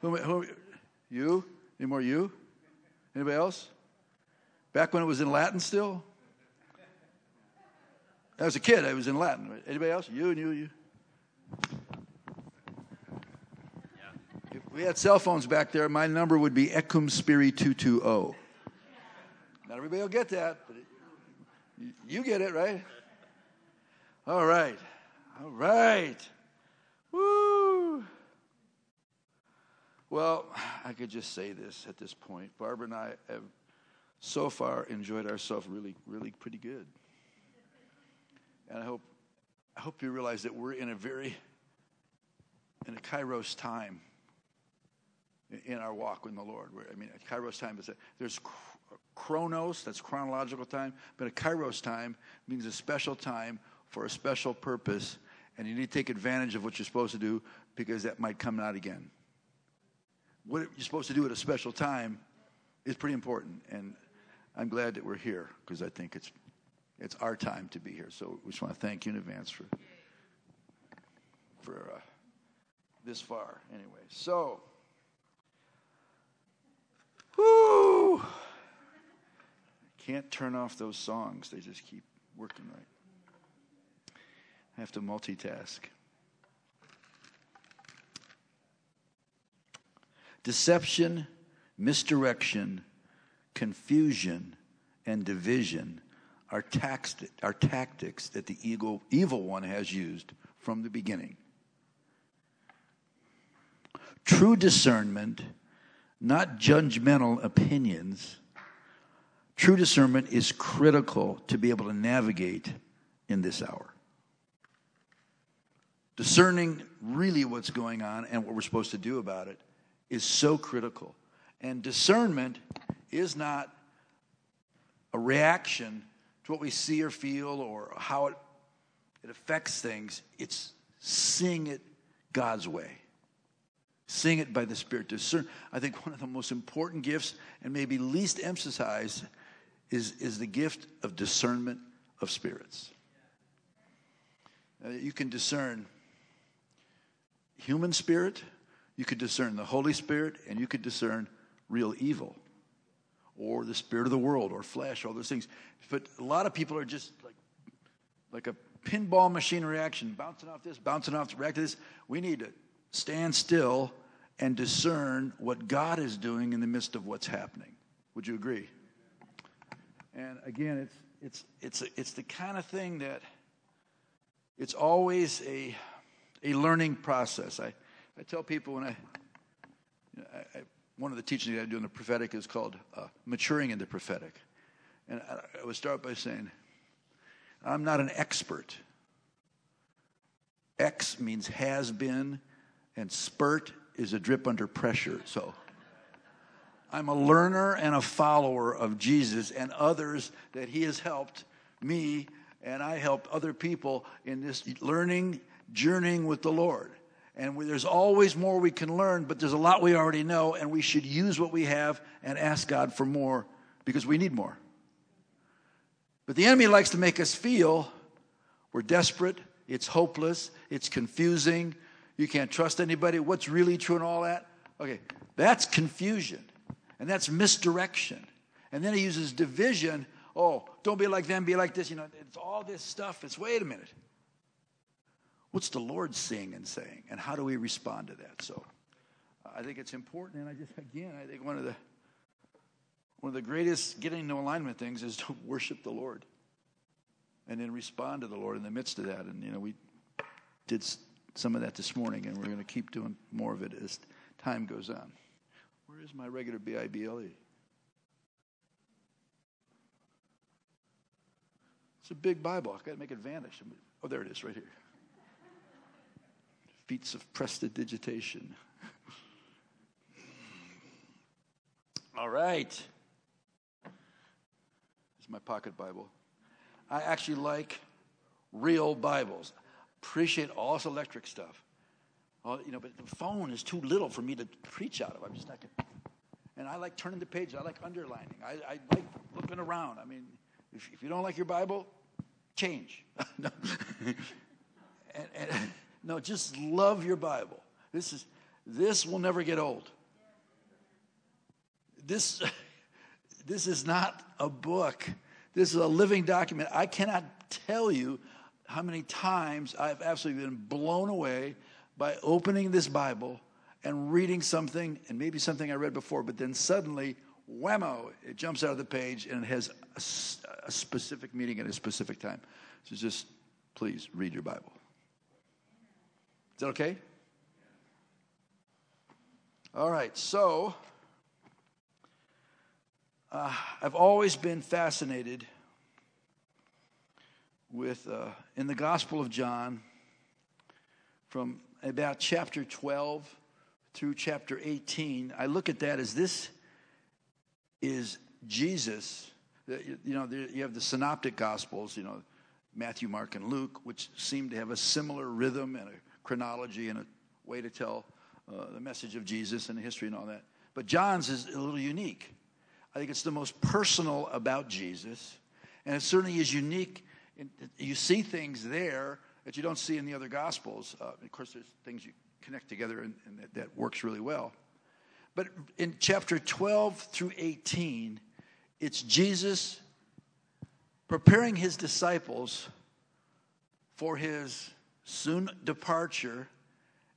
Who, who, you? Any more you? Anybody else? Back when it was in Latin still? As a kid, I was in Latin. Anybody else? You and you, you. If we had cell phones back there, my number would be Ecum Spiri 220. Not everybody will get that, but it, you get it, right? All right. All right. Woo. Well, I could just say this at this point. Barbara and I have so far enjoyed ourselves really, really pretty good. And I hope, I hope you realize that we're in a very, in a kairos time in our walk with the Lord. I mean, a kairos time is a, there's chronos, that's chronological time, but a kairos time means a special time for a special purpose, and you need to take advantage of what you're supposed to do because that might come out again. What you're supposed to do at a special time is pretty important, and I'm glad that we're here because I think it's it's our time to be here. So we just want to thank you in advance for for uh, this far. Anyway, so whoo, can't turn off those songs. They just keep working right. I have to multitask. Deception, misdirection, confusion, and division are, taxed, are tactics that the evil, evil one has used from the beginning. True discernment, not judgmental opinions, true discernment is critical to be able to navigate in this hour. Discerning really what's going on and what we're supposed to do about it is so critical. And discernment is not a reaction to what we see or feel or how it, it affects things. It's seeing it God's way, seeing it by the Spirit. Discern. I think one of the most important gifts, and maybe least emphasized, is, is the gift of discernment of spirits. Uh, you can discern human spirit, you could discern the Holy Spirit, and you could discern real evil or the spirit of the world or flesh, all those things. But a lot of people are just like, like a pinball machine reaction, bouncing off this, bouncing off, react to this. We need to stand still and discern what God is doing in the midst of what's happening. Would you agree? And again, it's it's it's it's the kind of thing that it's always a a learning process. I, I tell people when I, you know, I, I one of the teachings I do in the prophetic is called uh, maturing in the prophetic. And I, I would start by saying, I'm not an expert. X means has been, and spurt is a drip under pressure. So I'm a learner and a follower of Jesus and others that He has helped me, and I helped other people in this learning journeying with the Lord. And we, there's always more we can learn, but there's a lot we already know, and we should use what we have and ask God for more because we need more. But the enemy likes to make us feel we're desperate, it's hopeless, it's confusing, you can't trust anybody, what's really true and all that. Okay, that's confusion, and that's misdirection. And then he uses division. Oh, don't be like them, be like this. You know, it's all this stuff. It's wait a minute. What's the Lord seeing and saying? And how do we respond to that? So I think it's important. And I just, again, I think one of the, one of the greatest getting into alignment things is to worship the Lord and then respond to the Lord in the midst of that. And, you know, we did some of that this morning, and we're going to keep doing more of it as time goes on. Where is my regular BIBLE? It's a big Bible. I've got to make it vanish. Oh, there it is, right here feats of prestidigitation. All right. Is my pocket Bible. I actually like real Bibles. Appreciate all this electric stuff. All, you know, but the phone is too little for me to preach out of. I'm just not going And I like turning the pages. I like underlining. I, I like looking around. I mean, if, if, you don't like your Bible, change. and, and no, just love your Bible. This is This will never get old. This, this is not a book. This is a living document. I cannot tell you how many times I've absolutely been blown away by opening this Bible and reading something, and maybe something I read before, but then suddenly, whammo, it jumps out of the page and it has a, a specific meaning at a specific time. So just please read your Bible. Is that okay? All right, so uh, I've always been fascinated with, uh, in the Gospel of John, from about chapter 12 through chapter 18, I look at that as this is Jesus. You know, you have the synoptic gospels, you know, Matthew, Mark, and Luke, which seem to have a similar rhythm and a chronology and a way to tell uh, the message of Jesus and the history and all that. But John's is a little unique. I think it's the most personal about Jesus, and it certainly is unique. In, you see things there that you don't see in the other gospels. Uh, of course, there's things you connect together, and, and that, that works really well. But in chapter 12 through 18, it's Jesus preparing his disciples for his soon departure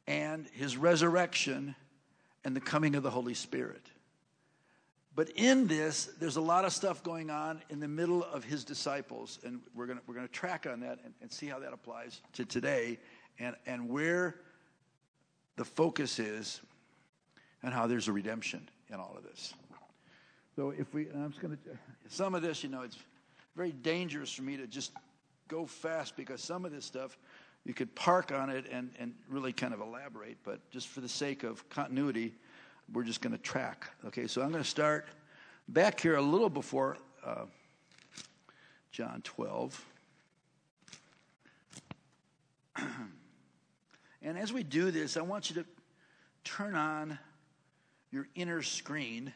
and his resurrection and the coming of the Holy Spirit. But in this, there's a lot of stuff going on in the middle of his disciples, and we're gonna we're gonna track on that and, and see how that applies to today and, and where the focus is and how there's a redemption in all of this. So if we, I'm just going to, some of this, you know, it's very dangerous for me to just go fast because some of this stuff you could park on it and, and really kind of elaborate, but just for the sake of continuity, we're just going to track. Okay, so I'm going to start back here a little before uh, John 12. and as we do this, I want you to turn on your inner screen.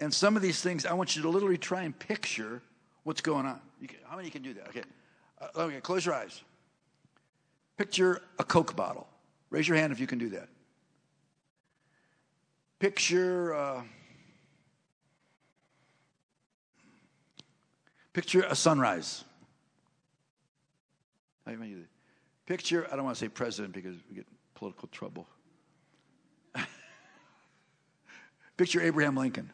And some of these things, I want you to literally try and picture what's going on. Can, how many can do that? Okay. Uh, okay, close your eyes. Picture a Coke bottle. Raise your hand if you can do that. Picture. Uh, picture a sunrise. Picture, I don't want to say president because we get political trouble. Picture Abraham Lincoln.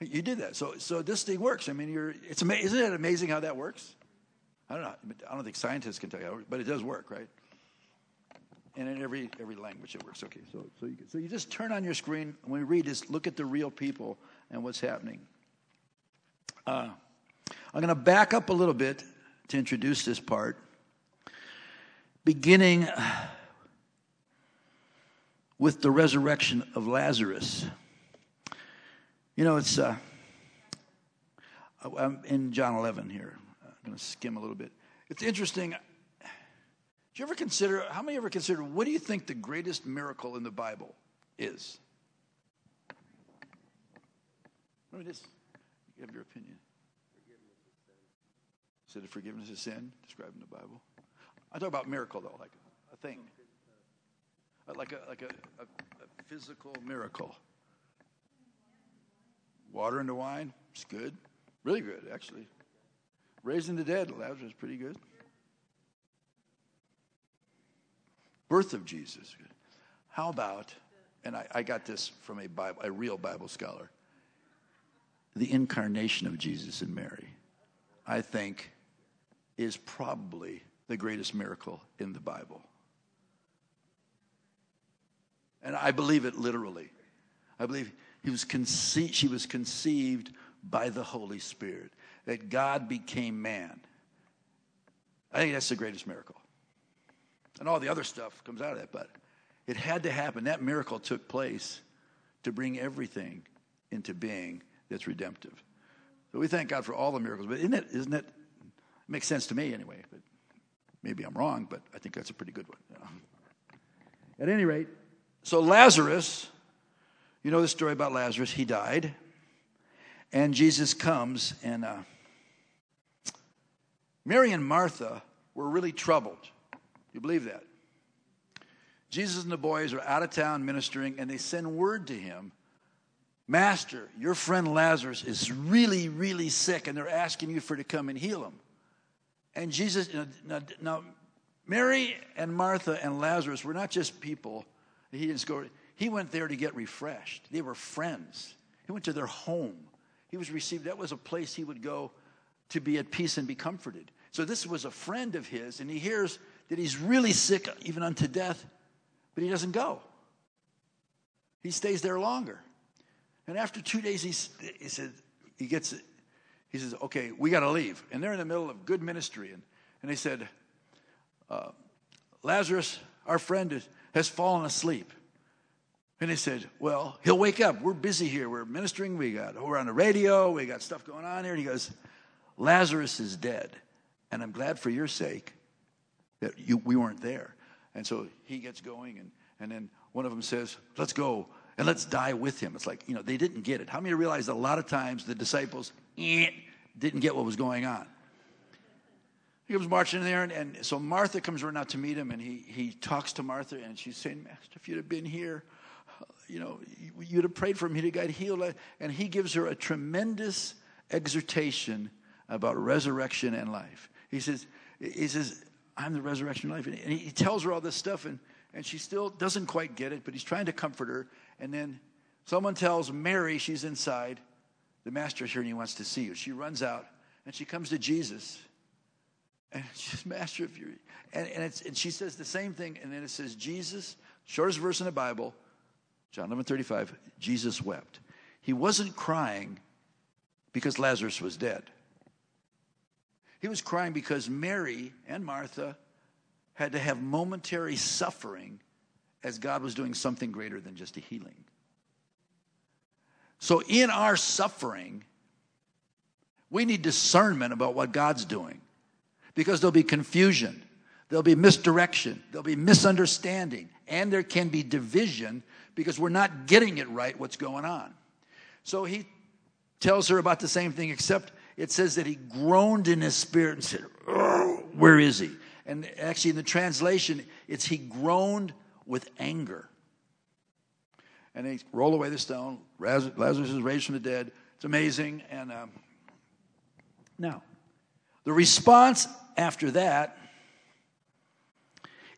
You did that. So, so this thing works. I mean, you're, it's ama- isn't it amazing how that works? I don't know. I don't think scientists can tell you, but it does work, right? And in every every language it works. Okay, so so you, so you just turn on your screen when we read this. Look at the real people and what's happening. Uh, I'm going to back up a little bit to introduce this part, beginning with the resurrection of Lazarus. You know, it's uh, I'm in John 11 here. I'm going to skim a little bit. It's interesting. Do you ever consider, how many ever consider, what do you think the greatest miracle in the Bible is? Let me just give your opinion. Is it a forgiveness of sin described in the Bible? I talk about miracle, though, like a thing. Uh, like a, like a, a, a physical miracle. Water into wine, it's good. Really good, actually. Raising the dead, Lazarus, pretty good. Birth of Jesus. How about, and I, I got this from a, Bible, a real Bible scholar, the incarnation of Jesus and Mary, I think, is probably the greatest miracle in the Bible. And I believe it literally. I believe he was conce- she was conceived by the Holy Spirit, that God became man. I think that's the greatest miracle. And all the other stuff comes out of that, but it had to happen. That miracle took place to bring everything into being that's redemptive. So we thank God for all the miracles, but isn't it, isn't it, it makes sense to me anyway, but maybe I'm wrong, but I think that's a pretty good one. You know? At any rate, so Lazarus, you know the story about Lazarus, he died. And Jesus comes, and uh, Mary and Martha were really troubled. You believe that? Jesus and the boys are out of town ministering, and they send word to him Master, your friend Lazarus is really, really sick, and they're asking you for to come and heal him. And Jesus, now, now Mary and Martha and Lazarus were not just people. He didn't go. He went there to get refreshed. They were friends. He went to their home. He was received. That was a place he would go to be at peace and be comforted. So this was a friend of his, and he hears that he's really sick, even unto death, but he doesn't go. He stays there longer. And after two days, he, he said, he gets it. He says, okay, we got to leave. And they're in the middle of good ministry. And, and they said, uh, Lazarus, our friend, is, has fallen asleep. And they said, well, he'll wake up. We're busy here. We're ministering. We got, we're on the radio. We got stuff going on here. And he goes, Lazarus is dead. And I'm glad for your sake that you, we weren't there. And so he gets going. And, and then one of them says, let's go and let's die with him. It's like, you know, they didn't get it. How many realize a lot of times the disciples eh, didn't get what was going on? He comes marching in there, and, and, so Martha comes running out to meet him, and he, he talks to Martha, and she's saying, Master, if you'd have been here, you know, you'd have prayed for him, he'd have got healed. And he gives her a tremendous exhortation about resurrection and life. He says, he says, I'm the resurrection and life. And he tells her all this stuff, and, and she still doesn't quite get it, but he's trying to comfort her. And then someone tells Mary she's inside. The master's here and he wants to see you. She runs out and she comes to Jesus. And she's, Master, if you're. And, and, it's, and she says the same thing. And then it says, Jesus, shortest verse in the Bible, John 11 35, Jesus wept. He wasn't crying because Lazarus was dead. He was crying because Mary and Martha had to have momentary suffering as God was doing something greater than just a healing. So, in our suffering, we need discernment about what God's doing because there'll be confusion, there'll be misdirection, there'll be misunderstanding, and there can be division because we're not getting it right what's going on. So, he tells her about the same thing, except it says that he groaned in his spirit and said, Where is he? And actually, in the translation, it's he groaned with anger. And they roll away the stone. Lazarus is raised from the dead. It's amazing. And um, now, the response after that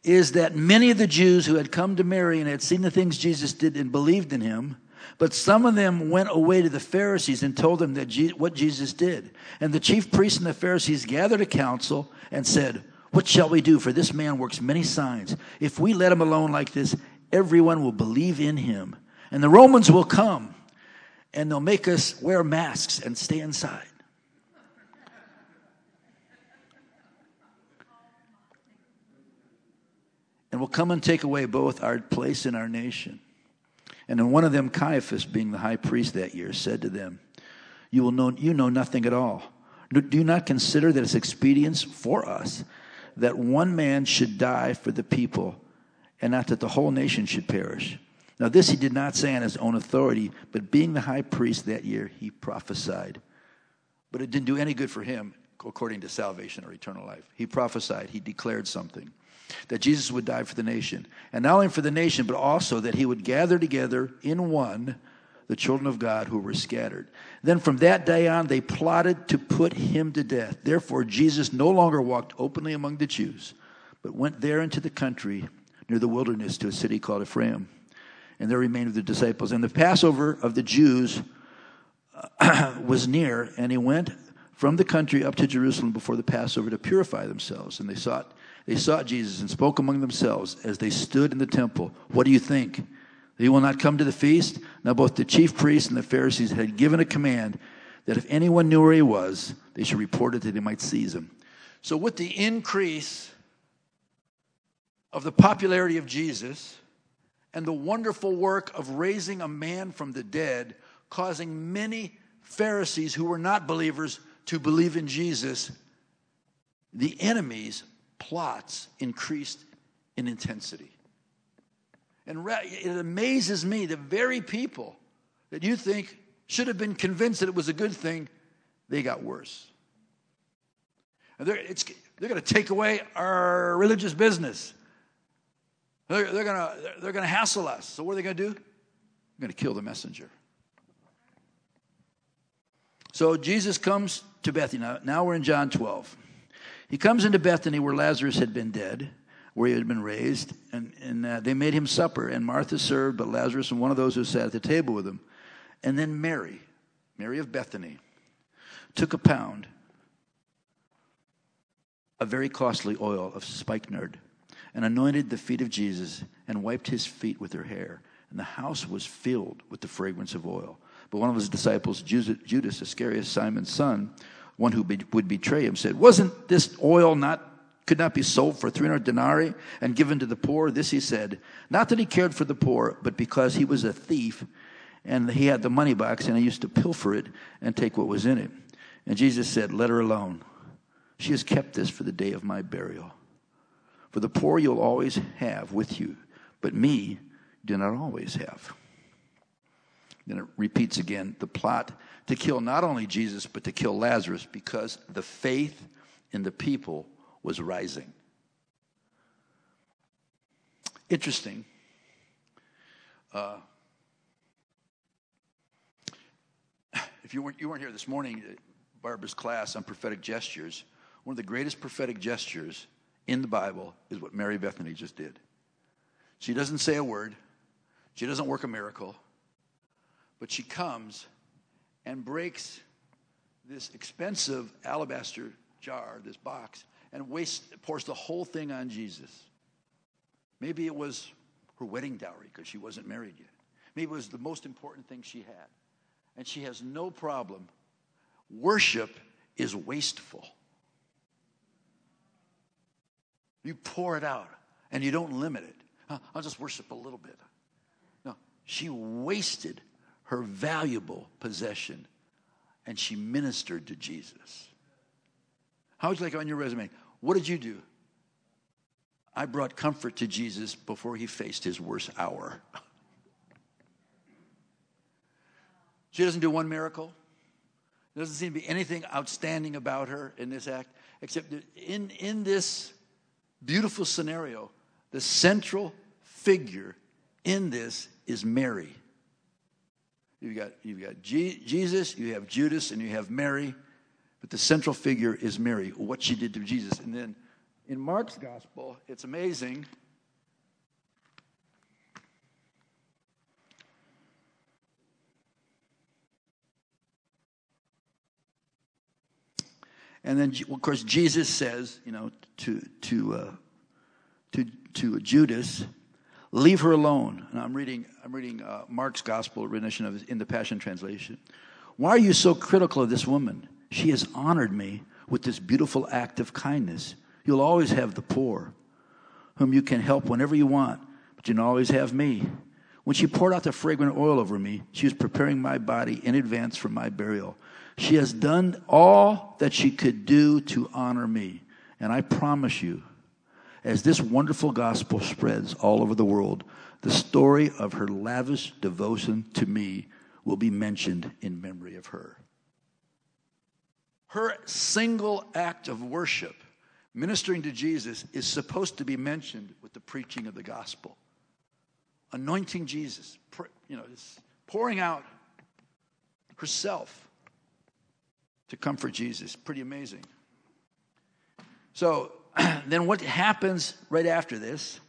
is that many of the Jews who had come to Mary and had seen the things Jesus did and believed in him, but some of them went away to the Pharisees and told them that Je- what Jesus did. And the chief priests and the Pharisees gathered a council and said, what shall we do? For this man works many signs. If we let him alone like this, everyone will believe in him. And the Romans will come and they'll make us wear masks and stay inside. And will come and take away both our place and our nation. And then one of them, Caiaphas, being the high priest that year, said to them, You will know you know nothing at all. Do you not consider that it's expedience for us that one man should die for the people, and not that the whole nation should perish. Now, this he did not say on his own authority, but being the high priest that year, he prophesied. But it didn't do any good for him according to salvation or eternal life. He prophesied, he declared something that Jesus would die for the nation. And not only for the nation, but also that he would gather together in one the children of God who were scattered. Then from that day on, they plotted to put him to death. Therefore, Jesus no longer walked openly among the Jews, but went there into the country near the wilderness to a city called Ephraim. And there remained with the disciples. And the Passover of the Jews uh, was near, and he went from the country up to Jerusalem before the Passover to purify themselves. And they sought, they sought Jesus and spoke among themselves as they stood in the temple. What do you think? He will not come to the feast. Now, both the chief priests and the Pharisees had given a command that if anyone knew where he was, they should report it that they might seize him. So, with the increase of the popularity of Jesus and the wonderful work of raising a man from the dead, causing many Pharisees who were not believers to believe in Jesus, the enemy's plots increased in intensity. And it amazes me the very people that you think should have been convinced that it was a good thing, they got worse. And they're, they're going to take away our religious business. They're, they're going to they're gonna hassle us. So, what are they going to do? They're going to kill the messenger. So, Jesus comes to Bethany. Now, now we're in John 12. He comes into Bethany where Lazarus had been dead, where he had been raised, and, and uh, they made him supper. And Martha served, but Lazarus and one of those who sat at the table with him. And then Mary, Mary of Bethany, took a pound of very costly oil of spikenard and anointed the feet of Jesus and wiped his feet with her hair. And the house was filled with the fragrance of oil. But one of his disciples, Judas Iscariot, Simon's son, one who would betray him, said, Wasn't this oil not could not be sold for 300 denarii and given to the poor? This he said, not that he cared for the poor, but because he was a thief and he had the money box and he used to pilfer it and take what was in it. And Jesus said, Let her alone. She has kept this for the day of my burial. For the poor you'll always have with you, but me do not always have. Then it repeats again the plot to kill not only Jesus, but to kill Lazarus because the faith in the people was rising. Interesting. Uh, if you weren't, you weren't here this morning, Barbara's class on prophetic gestures, one of the greatest prophetic gestures in the Bible is what Mary Bethany just did. She doesn't say a word, she doesn't work a miracle, but she comes and breaks this expensive alabaster jar, this box, and wastes, pours the whole thing on Jesus. Maybe it was her wedding dowry because she wasn't married yet. Maybe it was the most important thing she had. And she has no problem Worship is wasteful. You pour it out and you don't limit it. I'll just worship a little bit. No, she wasted her valuable possession and she ministered to Jesus. How would you like on your resume? What did you do? I brought comfort to Jesus before he faced his worst hour. She doesn't do one miracle. There doesn't seem to be anything outstanding about her in this act, except in, in this beautiful scenario, the central figure in this is Mary. You've got, you've got G- Jesus, you have Judas, and you have Mary, but the central figure is Mary, what she did to Jesus. And then in Mark's gospel, it's amazing. And then, of course, Jesus says, you know, to, to, uh, to, to Judas, leave her alone. And I'm reading, I'm reading uh, Mark's gospel rendition of in the Passion Translation. Why are you so critical of this woman? She has honored me with this beautiful act of kindness. You'll always have the poor, whom you can help whenever you want, but you always have me. When she poured out the fragrant oil over me, she was preparing my body in advance for my burial. She has done all that she could do to honor me. And I promise you, as this wonderful gospel spreads all over the world, the story of her lavish devotion to me will be mentioned in memory of her. Her single act of worship, ministering to Jesus, is supposed to be mentioned with the preaching of the gospel. Anointing Jesus, you know, pouring out herself to comfort Jesus. Pretty amazing. So then what happens right after this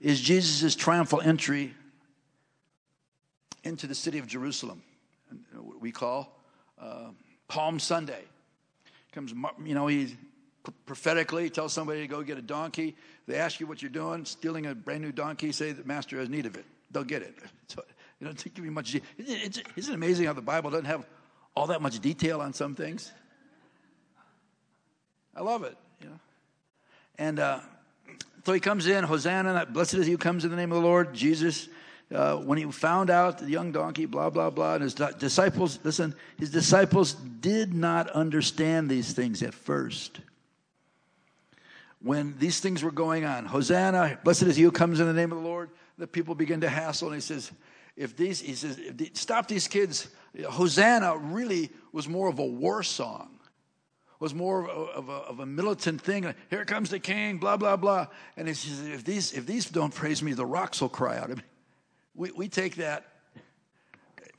is Jesus' triumphal entry into the city of Jerusalem, what we call uh, Palm Sunday. Comes, you know, he prophetically tells somebody to go get a donkey. They ask you what you're doing, stealing a brand new donkey. Say the master has need of it. They'll get it. So, you don't give me much. Isn't it amazing how the Bible doesn't have all that much detail on some things. I love it, you know. And uh, so he comes in, Hosanna, blessed is he who comes in the name of the Lord, Jesus. Uh, when he found out the young donkey, blah, blah, blah, and his disciples, listen, his disciples did not understand these things at first. When these things were going on, Hosanna, blessed is he who comes in the name of the Lord, the people begin to hassle, and he says, if these, he says, stop these kids Hosanna really was more of a war song. Was more of a, of a, of a militant thing. Here comes the king, blah, blah, blah. And he says, if these, if these don't praise me, the rocks will cry out. I mean, we, we take that.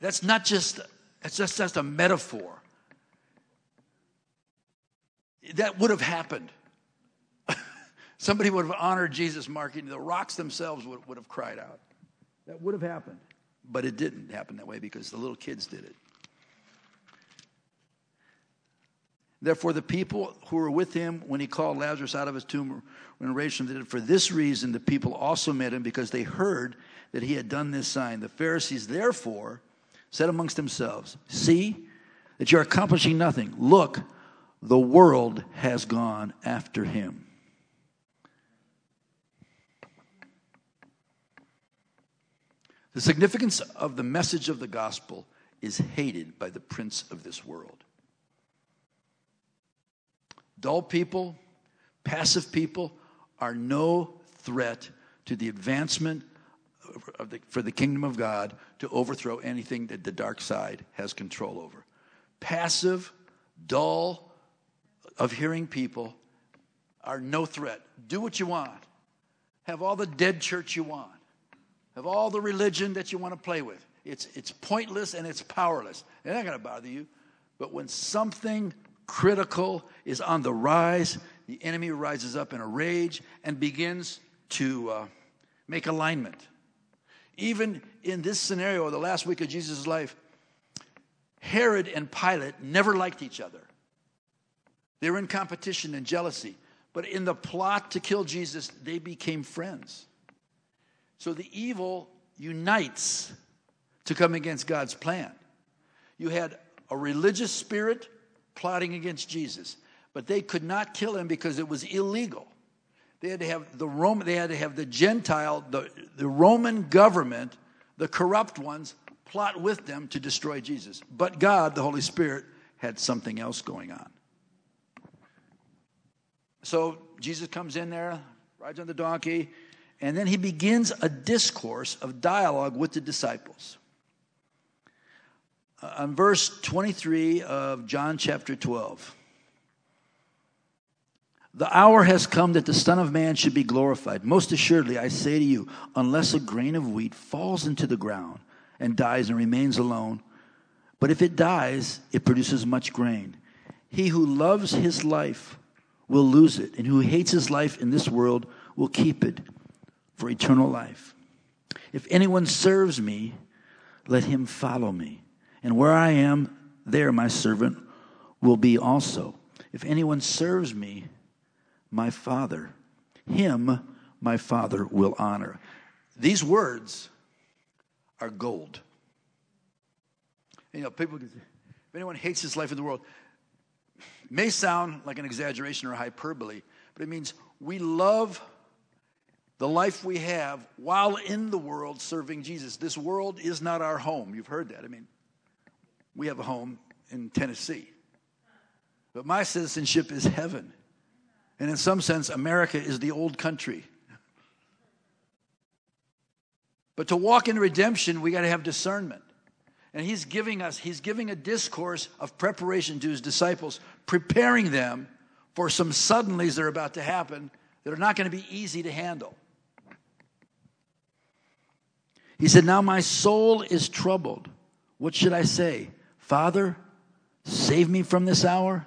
That's not just, that's just, just a metaphor. That would have happened. Somebody would have honored Jesus marking, the rocks themselves would, would have cried out. That would have happened. But it didn't happen that way because the little kids did it. Therefore, the people who were with him when he called Lazarus out of his tomb when raised from the dead, for this reason the people also met him because they heard that he had done this sign. The Pharisees, therefore, said amongst themselves, See that you're accomplishing nothing. Look, the world has gone after him. The significance of the message of the gospel is hated by the prince of this world. Dull people, passive people are no threat to the advancement the, for the kingdom of God to overthrow anything that the dark side has control over. Passive, dull, of hearing people are no threat. Do what you want. Have all the dead church you want. Have all the religion that you want to play with. It's, it's pointless and it's powerless. They're not going to bother you. But when something critical is on the rise, the enemy rises up in a rage and begins to uh, make alignment. Even in this scenario, the last week of Jesus' life, Herod and Pilate never liked each other. They were in competition and jealousy. But in the plot to kill Jesus, they became friends. So the evil unites to come against God's plan. You had a religious spirit plotting against Jesus. But they could not kill him because it was illegal. They had to have the Roman, they had to have the Gentile, the, the Roman government, the corrupt ones, plot with them to destroy Jesus. But God, the Holy Spirit, had something else going on. So Jesus comes in there, rides on the donkey, and then he begins a discourse of dialogue with the disciples Uh, on verse 23 of John chapter 12. The hour has come that the Son of Man should be glorified. Most assuredly, I say to you, unless a grain of wheat falls into the ground and dies and remains alone, but if it dies, it produces much grain. He who loves his life will lose it, and who hates his life in this world will keep it for eternal life. If anyone serves me, let him follow me. And where I am, there my servant will be also. If anyone serves me, my Father, him my Father will honor. These words are gold. You know, people, if anyone hates his life in the world, may sound like an exaggeration or hyperbole, but it means we love the life we have while in the world serving Jesus. This world is not our home. You've heard that. I mean, we have a home in Tennessee. But my citizenship is heaven. And in some sense, America is the old country. But to walk in redemption, we got to have discernment. And he's giving us, he's giving a discourse of preparation to his disciples, preparing them for some suddenlies that are about to happen that are not going to be easy to handle. He said, Now my soul is troubled. What should I say? Father, save me from this hour.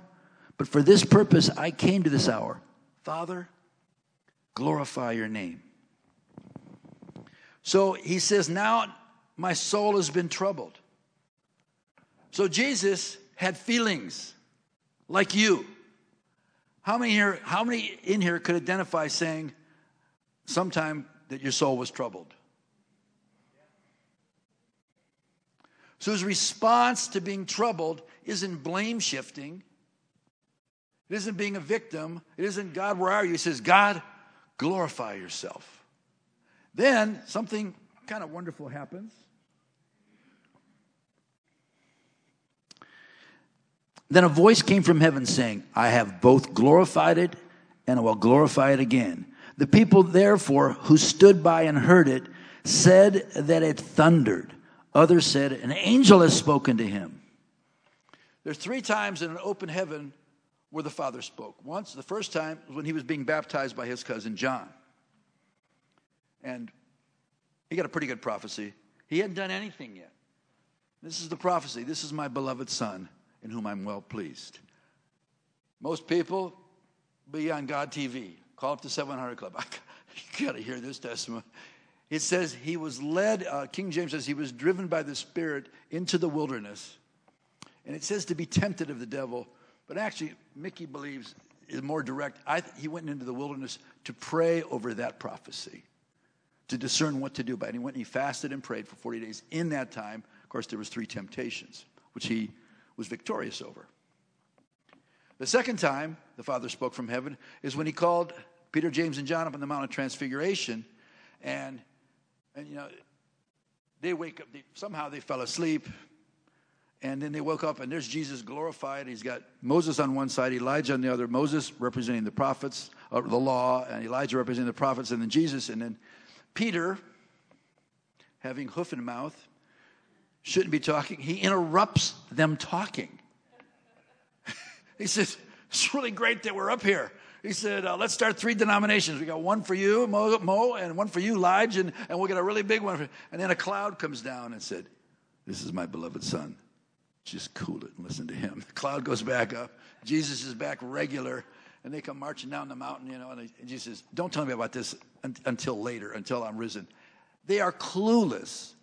But for this purpose I came to this hour. Father, glorify your name. So he says, Now my soul has been troubled. So Jesus had feelings like you. How many here, how many in here could identify saying sometime that your soul was troubled? So his response to being troubled isn't blame shifting. It isn't being a victim. It isn't, God, where are you? He says, God, glorify yourself. Then something kind of wonderful happens. Then a voice came from heaven saying, I have both glorified it and I will glorify it again. The people, therefore, who stood by and heard it, said that it thundered. Others said, An angel has spoken to him. There's three times in an open heaven where the Father spoke. Once, the first time, was when he was being baptized by his cousin John. And he got a pretty good prophecy. He hadn't done anything yet. This is the prophecy. This is my beloved Son, in whom I'm well pleased. Most people be on God TV. Call up the 700 Club. you got to hear this testimony. It says he was led, uh, King James says he was driven by the Spirit into the wilderness. And it says to be tempted of the devil. But actually, Mickey believes is more direct. I, he went into the wilderness to pray over that prophecy, to discern what to do. But he went and he fasted and prayed for 40 days. In that time, of course, there was three temptations, which he was victorious over. The second time the Father spoke from heaven is when he called Peter, James, and John up on the Mount of Transfiguration, and and you know, they wake up, they, somehow they fell asleep. And then they woke up, and there's Jesus glorified. He's got Moses on one side, Elijah on the other. Moses representing the prophets, uh, the law, and Elijah representing the prophets, and then Jesus. And then Peter, having hoof and mouth, shouldn't be talking. He interrupts them talking. he says, It's really great that we're up here he said, uh, let's start three denominations. We got one for you, Mo, Mo and one for you, Lige, and, and we'll get a really big one. For, and then a cloud comes down and said, This is my beloved son. Just cool it and listen to him. The cloud goes back up. Jesus is back regular. And they come marching down the mountain, you know, and, and Jesus says, Don't tell me about this un- until later, until I'm risen. They are clueless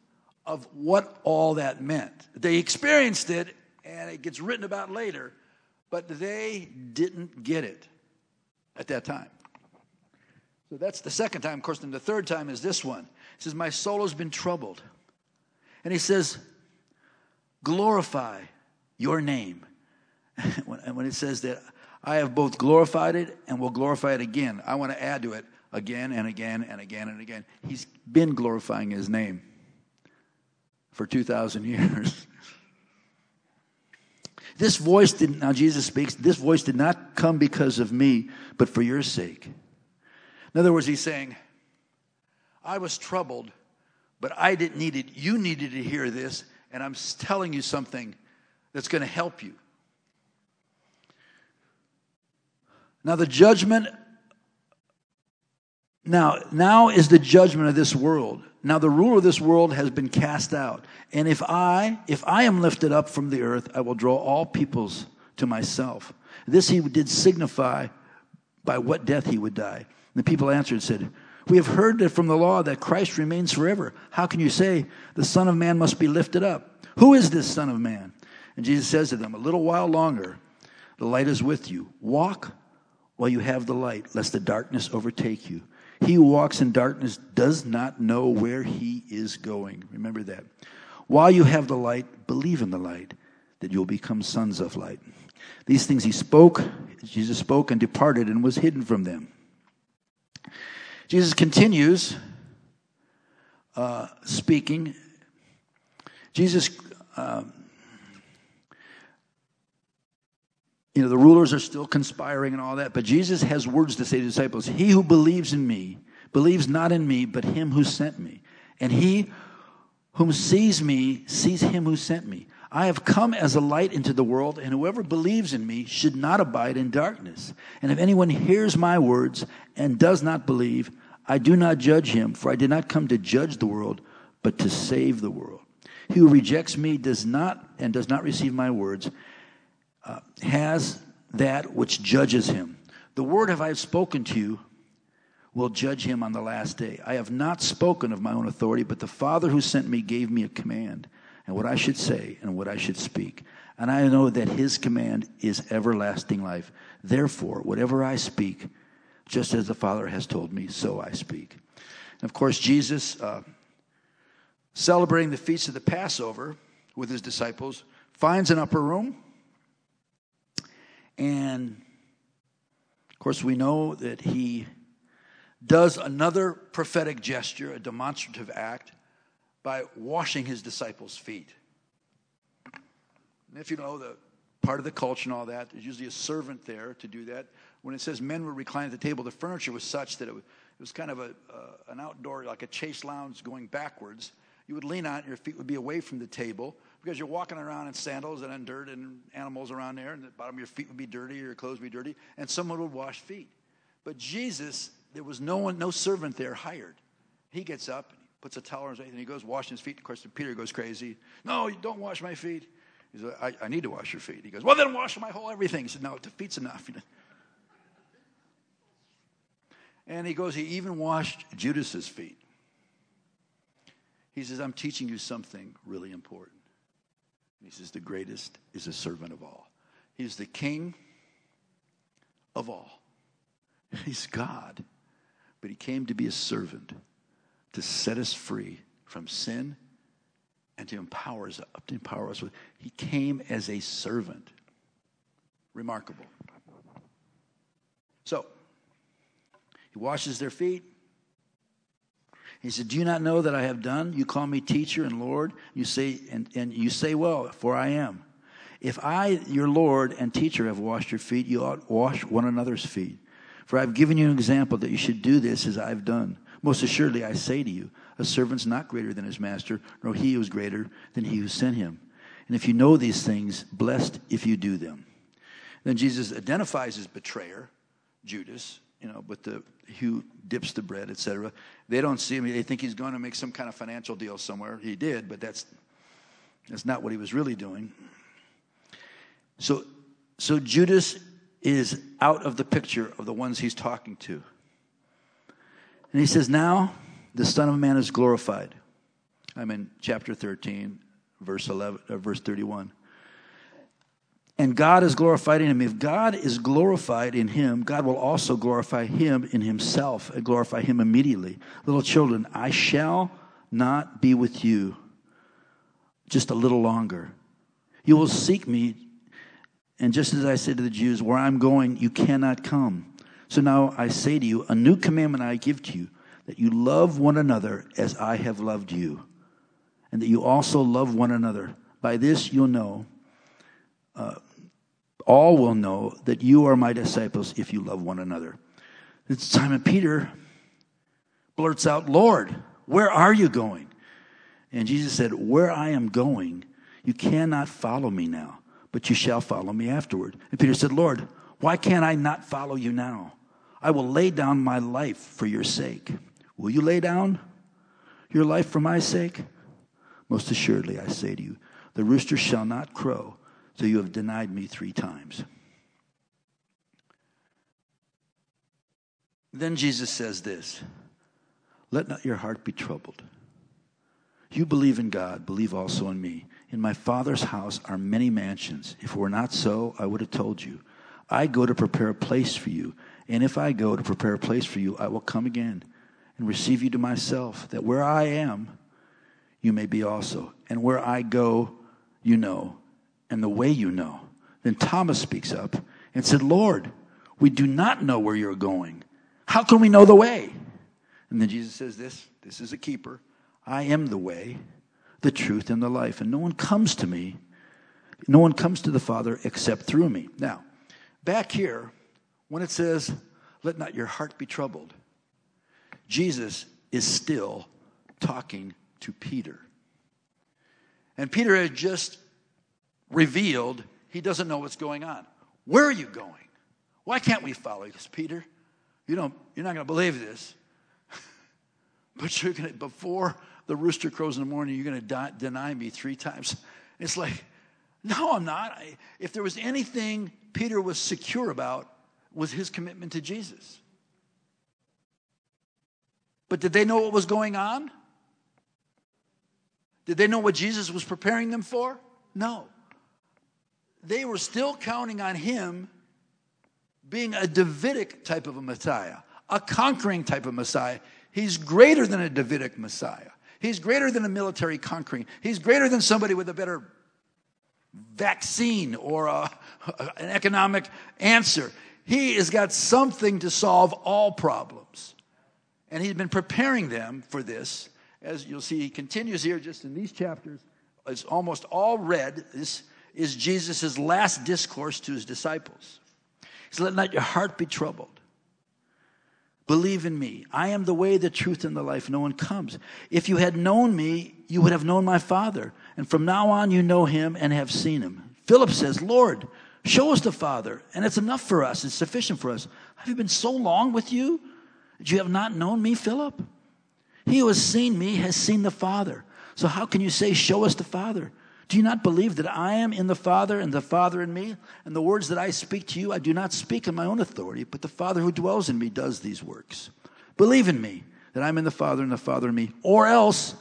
of what all that meant. They experienced it, and it gets written about later, but they didn't get it at that time. So that's the second time. Of course, then the third time is this one. He says, My soul has been troubled. And he says, Glorify your name. and when it says that, I have both glorified it and will glorify it again. I want to add to it again and again and again and again. He's been glorifying his name for 2,000 years. This voice didn't. now Jesus speaks, this voice did not come because of me, but for your sake. In other words, he's saying, I was troubled, but I didn't need it. You needed to hear this, and I'm telling you something that's going to help you. Now, the judgment, now, now is the judgment of this world. Now the ruler of this world has been cast out. And if I, if I am lifted up from the earth, I will draw all peoples to myself. This he did signify by what death he would die. And the people answered and said, We have heard that from the law that Christ remains forever. How can you say the Son of Man must be lifted up? Who is this Son of Man? And Jesus says to them, A little while longer, the light is with you. Walk while you have the light, lest the darkness overtake you. He who walks in darkness does not know where he is going. Remember that. While you have the light, believe in the light, that you'll become sons of light. These things he spoke, Jesus spoke and departed and was hidden from them. Jesus continues uh, speaking. Jesus, uh, you know, the rulers are still conspiring and all that, but Jesus has words to say to disciples He who believes in me believes not in me, but him who sent me. And he whom sees me sees him who sent me. I have come as a light into the world, and whoever believes in me should not abide in darkness. And if anyone hears my words and does not believe, I do not judge him, for I did not come to judge the world, but to save the world. He who rejects me does not and does not receive my words uh, has that which judges him. The word have I spoken to you will judge him on the last day. I have not spoken of my own authority, but the Father who sent me gave me a command, and what I should say and what I should speak. And I know that his command is everlasting life. Therefore, whatever I speak, just as the Father has told me, so I speak. And of course, Jesus, uh, celebrating the feast of the Passover with his disciples, finds an upper room and of course, we know that he does another prophetic gesture, a demonstrative act, by washing his disciples' feet. And if you know the part of the culture and all that, there's usually a servant there to do that. When it says men were recline at the table, the furniture was such that it was, it was kind of a, uh, an outdoor, like a chase lounge going backwards. you would lean on it, your feet would be away from the table because you're walking around in sandals and in dirt and animals around there, and the bottom of your feet would be dirty, your clothes would be dirty, and someone would wash feet. But Jesus, there was no one, no servant there hired. He gets up, and he puts a towel on his face, and he goes washing his feet. Of course, Peter goes crazy. No, you don't wash my feet. He said, I, I need to wash your feet. He goes, Well, then wash my whole everything. He said, No, the feet's enough. And he goes, He even washed Judas's feet. He says, I'm teaching you something really important. He says, The greatest is a servant of all. He's the king of all. He's God, but he came to be a servant to set us free from sin and to empower us, to empower us with. He came as a servant. Remarkable. So, he washes their feet. He said, Do you not know that I have done? You call me teacher and Lord. You say, and, and you say, Well, for I am. If I, your Lord and teacher, have washed your feet, you ought to wash one another's feet. For I've given you an example that you should do this as I've done. Most assuredly, I say to you, a servant's not greater than his master, nor he who is greater than he who sent him. And if you know these things, blessed if you do them. Then Jesus identifies his betrayer, Judas, you know, but the who dips the bread, etc. They don't see him. They think he's going to make some kind of financial deal somewhere. He did, but that's that's not what he was really doing. So, so Judas is out of the picture of the ones he's talking to. And he says, Now the Son of Man is glorified. I'm in chapter 13, verse 11, uh, verse 31 and God is glorified in him. If God is glorified in him, God will also glorify him in himself and glorify him immediately. Little children, I shall not be with you just a little longer. You will seek me, and just as I said to the Jews, where I'm going, you cannot come. So now I say to you, a new commandment I give to you, that you love one another as I have loved you, and that you also love one another. By this you'll know. Uh, all will know that you are my disciples if you love one another. It's Simon Peter blurts out, Lord, where are you going? And Jesus said, Where I am going, you cannot follow me now, but you shall follow me afterward. And Peter said, Lord, why can't I not follow you now? I will lay down my life for your sake. Will you lay down your life for my sake? Most assuredly, I say to you, the rooster shall not crow so you have denied me three times. Then Jesus says this Let not your heart be troubled. You believe in God, believe also in me. In my Father's house are many mansions. If it were not so, I would have told you. I go to prepare a place for you. And if I go to prepare a place for you, I will come again and receive you to myself, that where I am, you may be also. And where I go, you know, and the way you know. Then Thomas speaks up and said, Lord, we do not know where you're going. How can we know the way? And then Jesus says this this is a keeper. I am the way, the truth, and the life. And no one comes to me, no one comes to the Father except through me. Now, back here, when it says, let not your heart be troubled, Jesus is still talking to Peter. And Peter had just revealed, he doesn't know what's going on. Where are you going? Why can't we follow you? Peter, you don't, you're not going to believe this. but you're going to, before the rooster crows in the morning, you're going to deny me three times. It's like, no, I'm not. I, if there was anything Peter was secure about, was his commitment to Jesus. But did they know what was going on? Did they know what Jesus was preparing them for? No they were still counting on him being a Davidic type of a Messiah, a conquering type of Messiah. He's greater than a Davidic Messiah. He's greater than a military conquering. He's greater than somebody with a better vaccine or a, an economic answer. He has got something to solve all problems. And he's been preparing them for this. As you'll see, he continues here just in these chapters. It's almost all read. This is Jesus' last discourse to his disciples. He said, Let not your heart be troubled. Believe in me. I am the way, the truth, and the life. No one comes. If you had known me, you would have known my Father. And from now on, you know him and have seen him. Philip says, Lord, show us the Father, and it's enough for us. It's sufficient for us. Have you been so long with you that you have not known me, Philip? He who has seen me has seen the Father. So how can you say, Show us the Father? Do you not believe that I am in the Father and the Father in me? And the words that I speak to you, I do not speak in my own authority, but the Father who dwells in me does these works. Believe in me that I'm in the Father and the Father in me, or else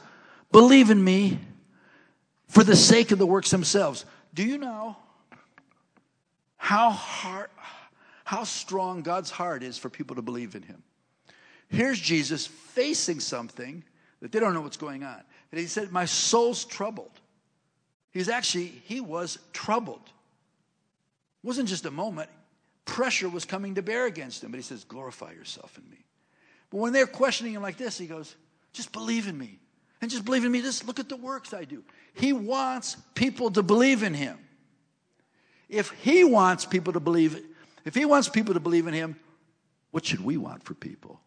believe in me for the sake of the works themselves. Do you know how hard, how strong God's heart is for people to believe in him? Here's Jesus facing something that they don't know what's going on. And he said, My soul's troubled. He's actually, he was troubled. It wasn't just a moment. Pressure was coming to bear against him. But he says, Glorify yourself in me. But when they're questioning him like this, he goes, Just believe in me. And just believe in me. Just look at the works I do. He wants people to believe in him. If he wants people to believe, if he wants people to believe in him, what should we want for people?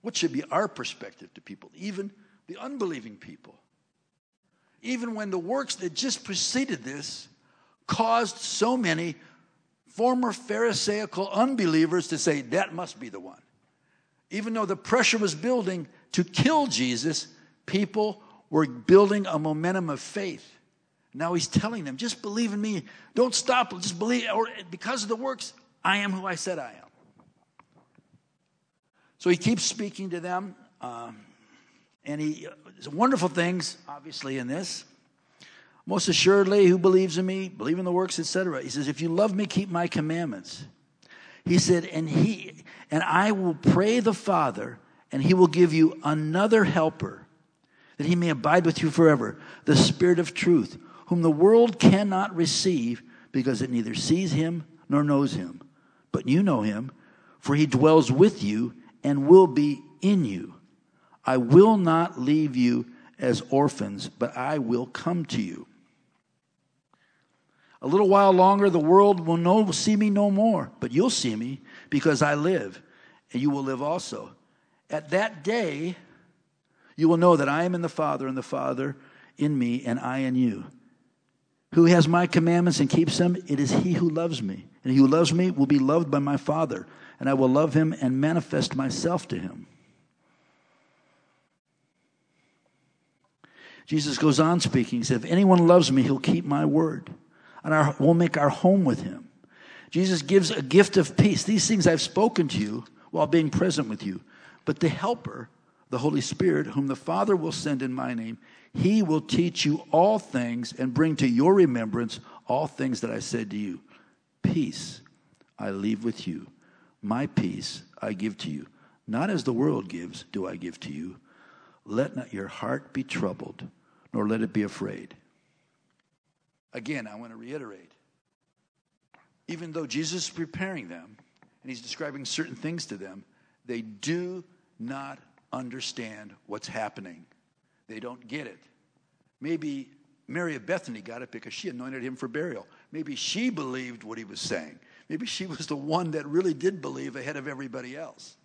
What should be our perspective to people, even the unbelieving people? Even when the works that just preceded this caused so many former Pharisaical unbelievers to say, that must be the one. Even though the pressure was building to kill Jesus, people were building a momentum of faith. Now he's telling them, just believe in me. Don't stop. Just believe. Or because of the works, I am who I said I am. So he keeps speaking to them. Um, and he, there's wonderful things, obviously, in this. Most assuredly, who believes in me, believe in the works, etc. He says, if you love me, keep my commandments. He said, and he, and I will pray the Father, and he will give you another helper, that he may abide with you forever, the Spirit of truth, whom the world cannot receive because it neither sees him nor knows him. But you know him, for he dwells with you and will be in you. I will not leave you as orphans, but I will come to you. A little while longer, the world will see me no more, but you'll see me because I live, and you will live also. At that day, you will know that I am in the Father, and the Father in me, and I in you. Who has my commandments and keeps them? It is he who loves me. And he who loves me will be loved by my Father and I will love him and manifest myself to him. Jesus goes on speaking. He said, If anyone loves me, he'll keep my word, and our, we'll make our home with him. Jesus gives a gift of peace. These things I've spoken to you while being present with you. But the Helper, the Holy Spirit, whom the Father will send in my name, he will teach you all things and bring to your remembrance all things that I said to you. Peace I leave with you. My peace I give to you. Not as the world gives, do I give to you. Let not your heart be troubled, nor let it be afraid. Again, I want to reiterate. Even though Jesus is preparing them and he's describing certain things to them, they do not understand what's happening. They don't get it. Maybe Mary of Bethany got it because she anointed him for burial. Maybe she believed what he was saying. Maybe she was the one that really did believe ahead of everybody else.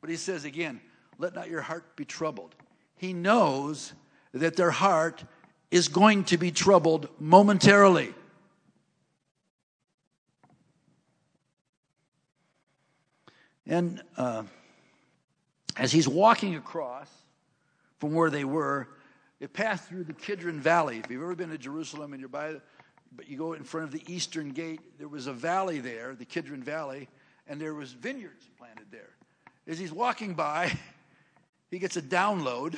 But he says again, let not your heart be troubled. He knows that their heart is going to be troubled momentarily. And uh, as he's walking across from where they were, it passed through the Kidron Valley. If you've ever been to Jerusalem and you're by but you go in front of the eastern gate, there was a valley there, the Kidron Valley, and there was vineyards planted there. As he's walking by, he gets a download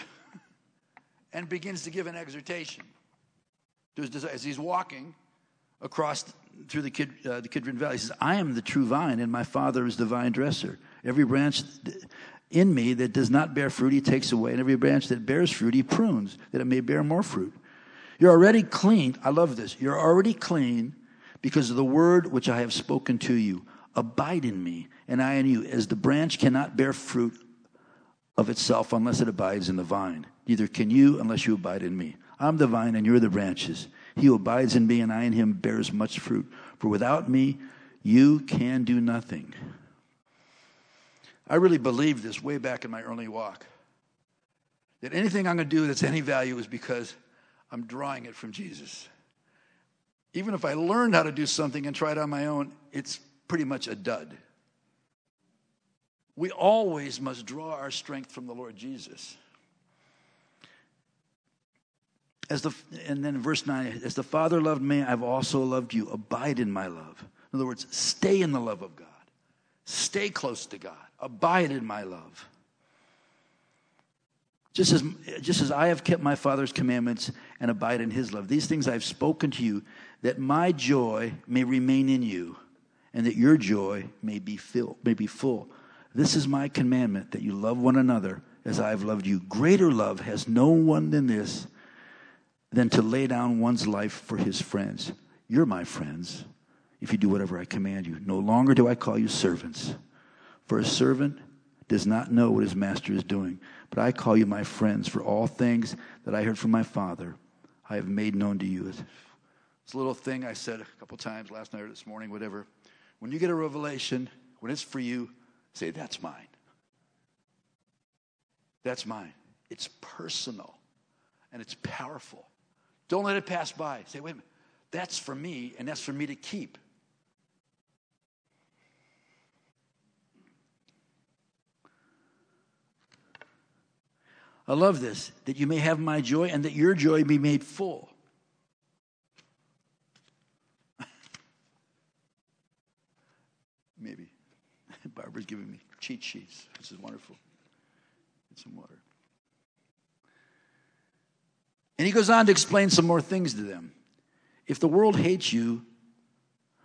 and begins to give an exhortation. As he's walking across through the, Kid, uh, the Kidron Valley, he says, I am the true vine, and my Father is the vine dresser. Every branch in me that does not bear fruit, he takes away, and every branch that bears fruit, he prunes, that it may bear more fruit. You're already clean. I love this. You're already clean because of the word which I have spoken to you. Abide in me, and I in you, as the branch cannot bear fruit of itself unless it abides in the vine. Neither can you unless you abide in me. I'm the vine, and you're the branches. He who abides in me, and I in him, bears much fruit. For without me, you can do nothing. I really believed this way back in my early walk that anything I'm going to do that's any value is because I'm drawing it from Jesus. Even if I learned how to do something and try it on my own, it's pretty much a dud. We always must draw our strength from the Lord Jesus. As the, and then verse 9, as the Father loved me, I've also loved you. Abide in my love. In other words, stay in the love of God. Stay close to God. Abide in my love. Just as, just as I have kept my Father's commandments and abide in his love. These things I've spoken to you, that my joy may remain in you, and that your joy may be, filled, may be full. This is my commandment, that you love one another as I have loved you. Greater love has no one than this, than to lay down one's life for his friends. You're my friends if you do whatever I command you. No longer do I call you servants, for a servant does not know what his master is doing. But I call you my friends, for all things that I heard from my Father, I have made known to you. It's a little thing I said a couple times last night or this morning, whatever. When you get a revelation, when it's for you, say, That's mine. That's mine. It's personal and it's powerful. Don't let it pass by. Say, wait a minute, that's for me, and that's for me to keep. I love this that you may have my joy and that your joy be made full. Maybe. Barbara's giving me cheat sheets. This is wonderful. Get some water. And he goes on to explain some more things to them. If the world hates you,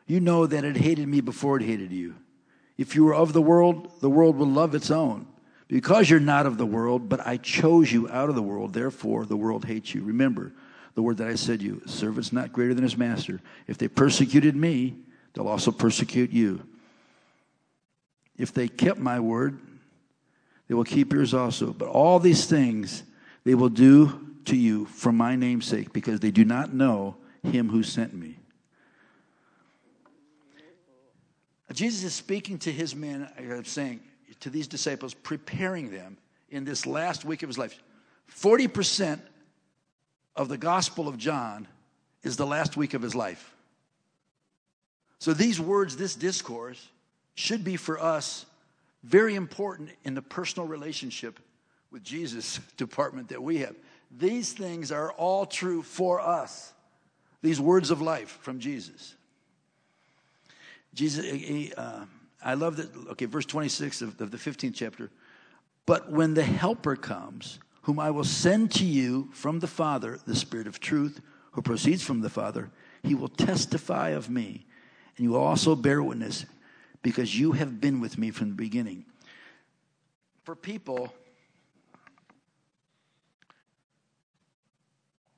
you know that it hated me before it hated you. If you were of the world, the world will love its own. Because you're not of the world, but I chose you out of the world, therefore the world hates you. Remember the word that I said to you servant's not greater than his master. If they persecuted me, they'll also persecute you. If they kept my word, they will keep yours also. But all these things they will do to you for my name's sake, because they do not know him who sent me. Jesus is speaking to his men, uh, saying, to these disciples, preparing them in this last week of his life. 40% of the Gospel of John is the last week of his life. So these words, this discourse, should be for us very important in the personal relationship with Jesus department that we have. These things are all true for us. These words of life from Jesus. Jesus, he, uh, I love that. Okay, verse 26 of, of the 15th chapter. But when the Helper comes, whom I will send to you from the Father, the Spirit of truth, who proceeds from the Father, he will testify of me, and you will also bear witness, because you have been with me from the beginning. For people,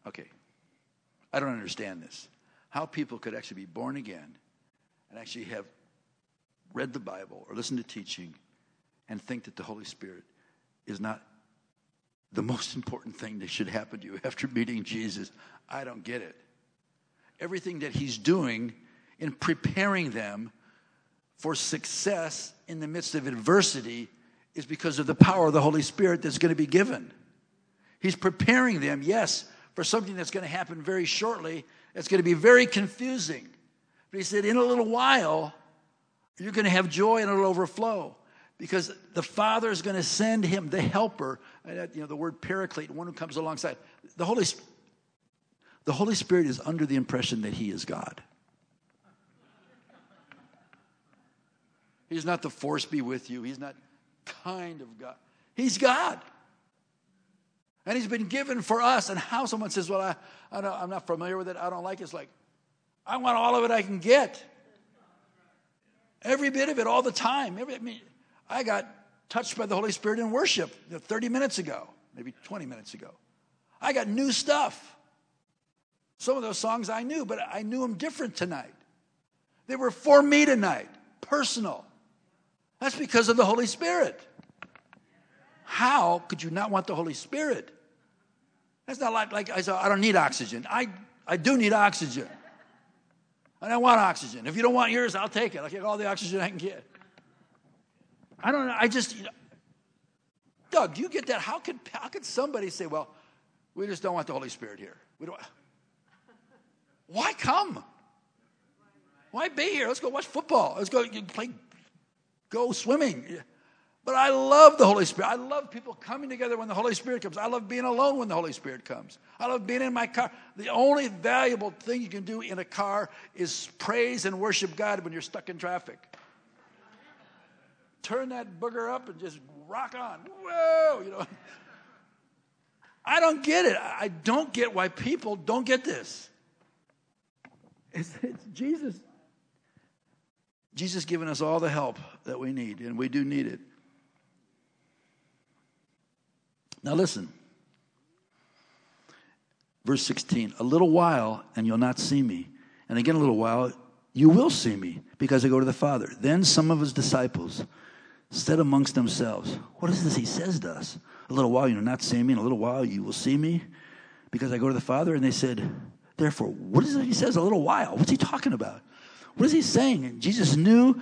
okay, I don't understand this. How people could actually be born again and actually have read the Bible or listened to teaching and think that the Holy Spirit is not the most important thing that should happen to you after meeting Jesus. I don't get it. Everything that He's doing in preparing them for success in the midst of adversity is because of the power of the Holy Spirit that's going to be given. He's preparing them, yes, for something that's going to happen very shortly. It's going to be very confusing. But he said, in a little while, you're going to have joy and it'll overflow because the Father is going to send him the helper. You know, the word paraclete, one who comes alongside. The Holy, the Holy Spirit is under the impression that he is God. He's not the force be with you. He's not kind of God. He's God. And he's been given for us. And how someone says, Well, I, I am not familiar with it, I don't like it. It's like, I want all of it I can get. Every bit of it, all the time. Every, I mean, I got touched by the Holy Spirit in worship 30 minutes ago, maybe 20 minutes ago. I got new stuff. Some of those songs I knew, but I knew them different tonight. They were for me tonight, personal. That's because of the Holy Spirit. How could you not want the Holy Spirit? That's not like, like I said, I don't need oxygen. I, I do need oxygen. And I want oxygen. If you don't want yours, I'll take it. I'll get all the oxygen I can get. I don't know. I just, you know, Doug, do you get that? How could, how could somebody say, well, we just don't want the Holy Spirit here? We don't. Why come? Why be here? Let's go watch football. Let's go play, go swimming. But I love the Holy Spirit. I love people coming together when the Holy Spirit comes. I love being alone when the Holy Spirit comes. I love being in my car. The only valuable thing you can do in a car is praise and worship God when you're stuck in traffic. Turn that booger up and just rock on. Whoa, you know. I don't get it. I don't get why people don't get this. It's, it's Jesus. Jesus giving us all the help that we need, and we do need it. Now, listen. Verse 16 A little while, and you'll not see me. And again, a little while, you will see me because I go to the Father. Then some of his disciples said amongst themselves, What is this he says to us? A little while, you'll not see me. In a little while, you will see me because I go to the Father. And they said, Therefore, what is it he says? A little while. What's he talking about? What is he saying? And Jesus knew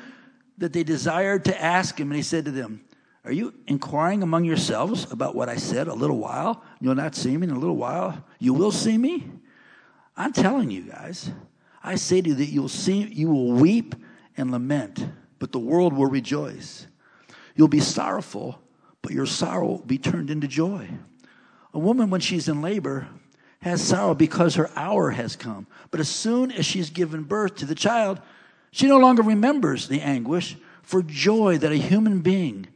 that they desired to ask him, and he said to them, Are you inquiring among yourselves about what I said a little while? You'll not see me in a little while. You will see me. I'm telling you guys, I say to you that you'll see, you will weep and lament, but the world will rejoice. You'll be sorrowful, but your sorrow will be turned into joy. A woman, when she's in labor, has sorrow because her hour has come. But as soon as she's given birth to the child, she no longer remembers the anguish for joy that a human being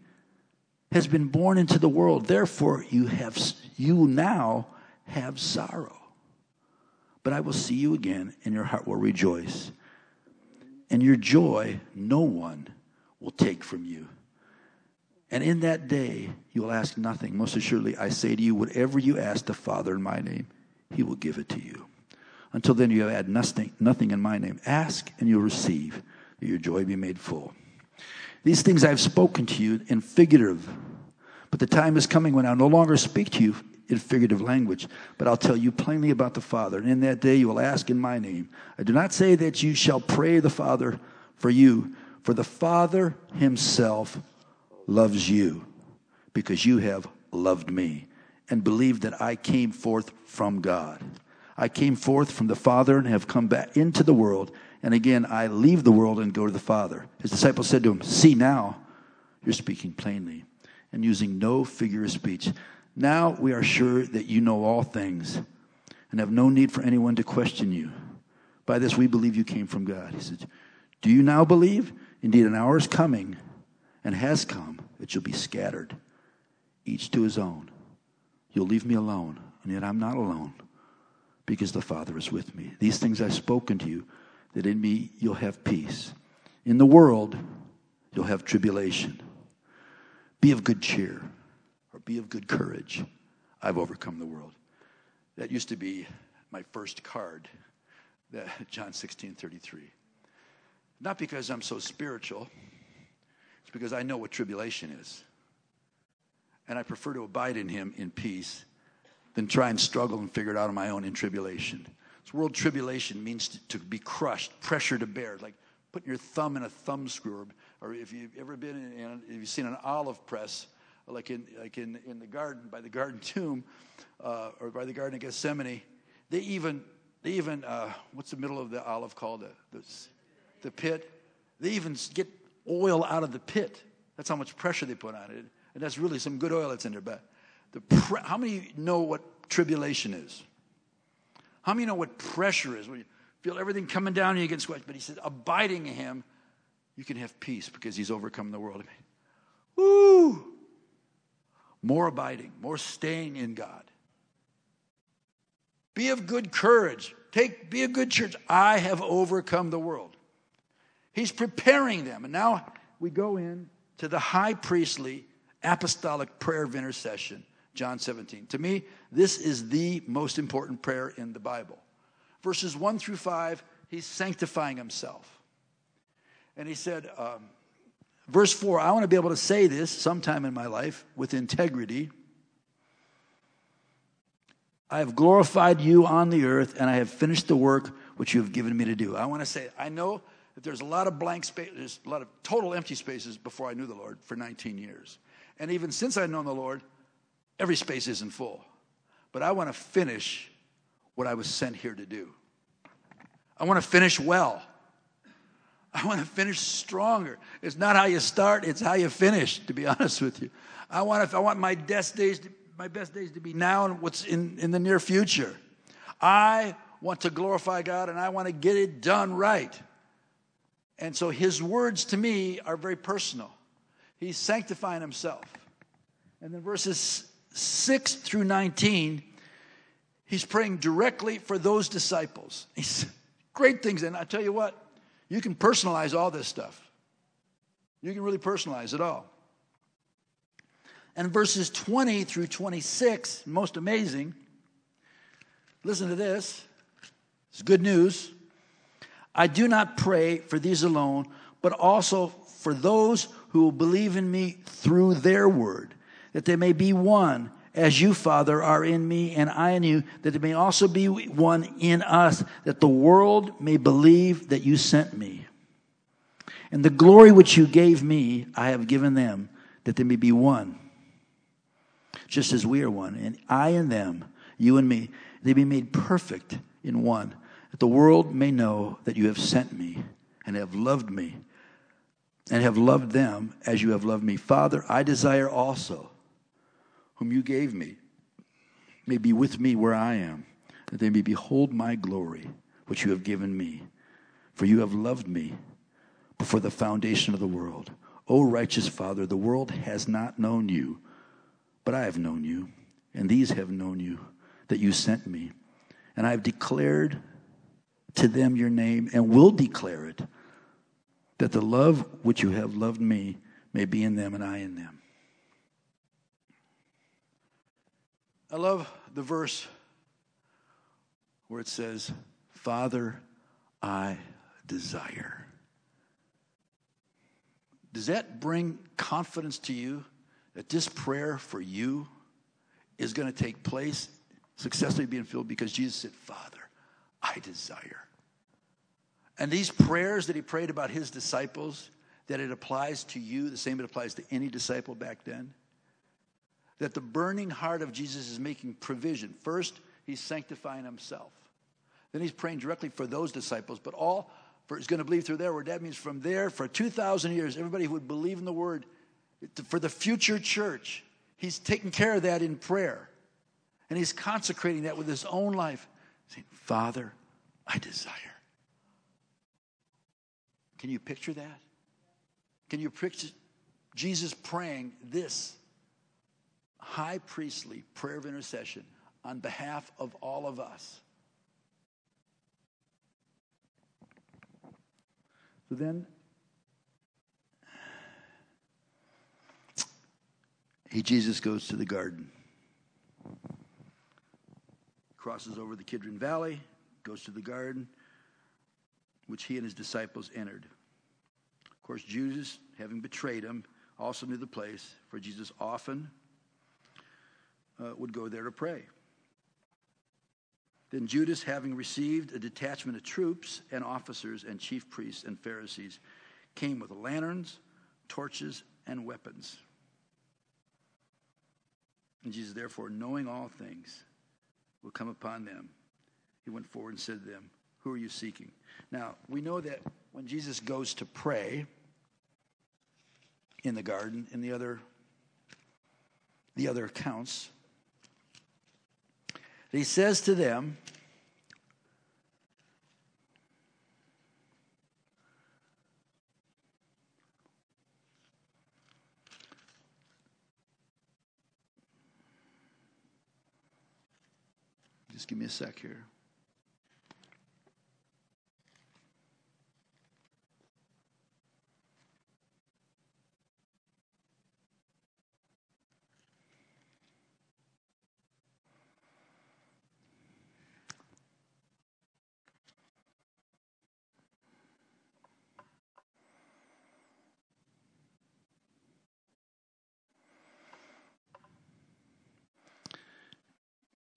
has been born into the world. Therefore, you have you now have sorrow. But I will see you again, and your heart will rejoice. And your joy no one will take from you. And in that day, you will ask nothing. Most assuredly, I say to you, whatever you ask the Father in my name, he will give it to you. Until then, you have had nothing, nothing in my name. Ask and you'll receive, that your joy be made full. These things I've spoken to you in figurative, but the time is coming when I'll no longer speak to you in figurative language, but I'll tell you plainly about the Father. And in that day you will ask in my name. I do not say that you shall pray the Father for you, for the Father himself loves you because you have loved me and believed that I came forth from God. I came forth from the Father and have come back into the world. And again, I leave the world and go to the Father. His disciples said to him, See now, you're speaking plainly and using no figure of speech. Now we are sure that you know all things and have no need for anyone to question you. By this we believe you came from God. He said, Do you now believe? Indeed, an hour is coming and has come that you'll be scattered, each to his own. You'll leave me alone, and yet I'm not alone because the Father is with me. These things I've spoken to you, that in me you'll have peace. In the world, you'll have tribulation. Be of good cheer, or be of good courage. I've overcome the world. That used to be my first card, John 16 33. Not because I'm so spiritual, it's because I know what tribulation is and I prefer to abide in him in peace than try and struggle and figure it out on my own in tribulation. This world tribulation means to, to be crushed, pressure to bear, like putting your thumb in a thumb screw, or if you've ever been in, in if you've seen an olive press, like in like in, in the garden by the garden tomb, uh, or by the garden of Gethsemane, they even they even uh, what's the middle of the olive called the, the the pit. They even get oil out of the pit. That's how much pressure they put on it. And that's really some good oil that's in there. But the pre- how many know what tribulation is? How many know what pressure is? When you feel everything coming down and you get squashed. But he says, abiding in him, you can have peace because he's overcome the world. Woo! More abiding, more staying in God. Be of good courage. Take, be a good church. I have overcome the world. He's preparing them. And now we go in to the high priestly apostolic prayer of intercession, John 17. To me, this is the most important prayer in the Bible. Verses 1 through 5, he's sanctifying himself. And he said, um, verse 4, I want to be able to say this sometime in my life with integrity. I have glorified you on the earth, and I have finished the work which you have given me to do. I want to say, I know that there's a lot of blank space, there's a lot of total empty spaces before I knew the Lord for 19 years. And even since I've known the Lord, every space isn't full. But I want to finish what I was sent here to do. I want to finish well. I want to finish stronger. It's not how you start, it's how you finish, to be honest with you. I want, to, I want my best days to, my best days to be now and what's in, in the near future. I want to glorify God and I want to get it done right. And so his words to me are very personal. He's sanctifying himself. And then verses 6 through 19, he's praying directly for those disciples. He's great things. And I tell you what, you can personalize all this stuff. You can really personalize it all. And verses 20 through 26, most amazing. Listen to this. It's good news. I do not pray for these alone, but also for those who will believe in me through their word, that they may be one, as you, Father, are in me and I in you, that they may also be one in us, that the world may believe that you sent me. And the glory which you gave me, I have given them, that they may be one, just as we are one. And I and them, you and me, they be made perfect in one, that the world may know that you have sent me and have loved me and have loved them as you have loved me. Father, I desire also, whom you gave me, may be with me where I am, that they may behold my glory, which you have given me. For you have loved me before the foundation of the world. O righteous Father, the world has not known you, but I have known you, and these have known you, that you sent me. And I have declared to them your name, and will declare it that the love which you have loved me may be in them and I in them. I love the verse where it says, Father, I desire. Does that bring confidence to you that this prayer for you is going to take place, successfully being filled because Jesus said, Father, I desire. And these prayers that he prayed about his disciples, that it applies to you the same it applies to any disciple back then. That the burning heart of Jesus is making provision. First, he's sanctifying himself. Then he's praying directly for those disciples, but all for is going to believe through their word. That means from there, for 2,000 years, everybody who would believe in the word, for the future church, he's taking care of that in prayer. And he's consecrating that with his own life, saying, Father, I desire. Can you picture that? Can you picture Jesus praying this high priestly prayer of intercession on behalf of all of us? So then, he, Jesus, goes to the garden, crosses over the Kidron Valley, goes to the garden which he and his disciples entered. Of course, Judas, having betrayed him, also knew the place, for Jesus often uh, would go there to pray. Then Judas, having received a detachment of troops and officers and chief priests and Pharisees, came with lanterns, torches, and weapons. And Jesus, therefore, knowing all things will come upon them, he went forward and said to them, Who are you seeking? Now, we know that when Jesus goes to pray in the garden, in the other, the other accounts, he says to them, Just give me a sec here.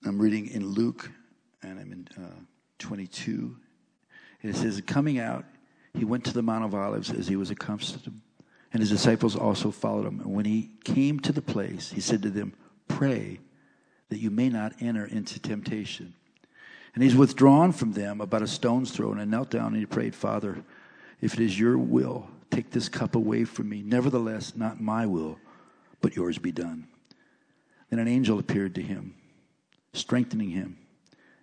I'm reading in Luke, and I'm in uh, 22. It says, Coming out, he went to the Mount of Olives as he was accustomed, and his disciples also followed him. And when he came to the place, he said to them, Pray that you may not enter into temptation. And he's withdrawn from them about a stone's throw, and knelt down and he prayed, Father, if it is your will, take this cup away from me. Nevertheless, not my will, but yours be done. Then an angel appeared to him, strengthening him.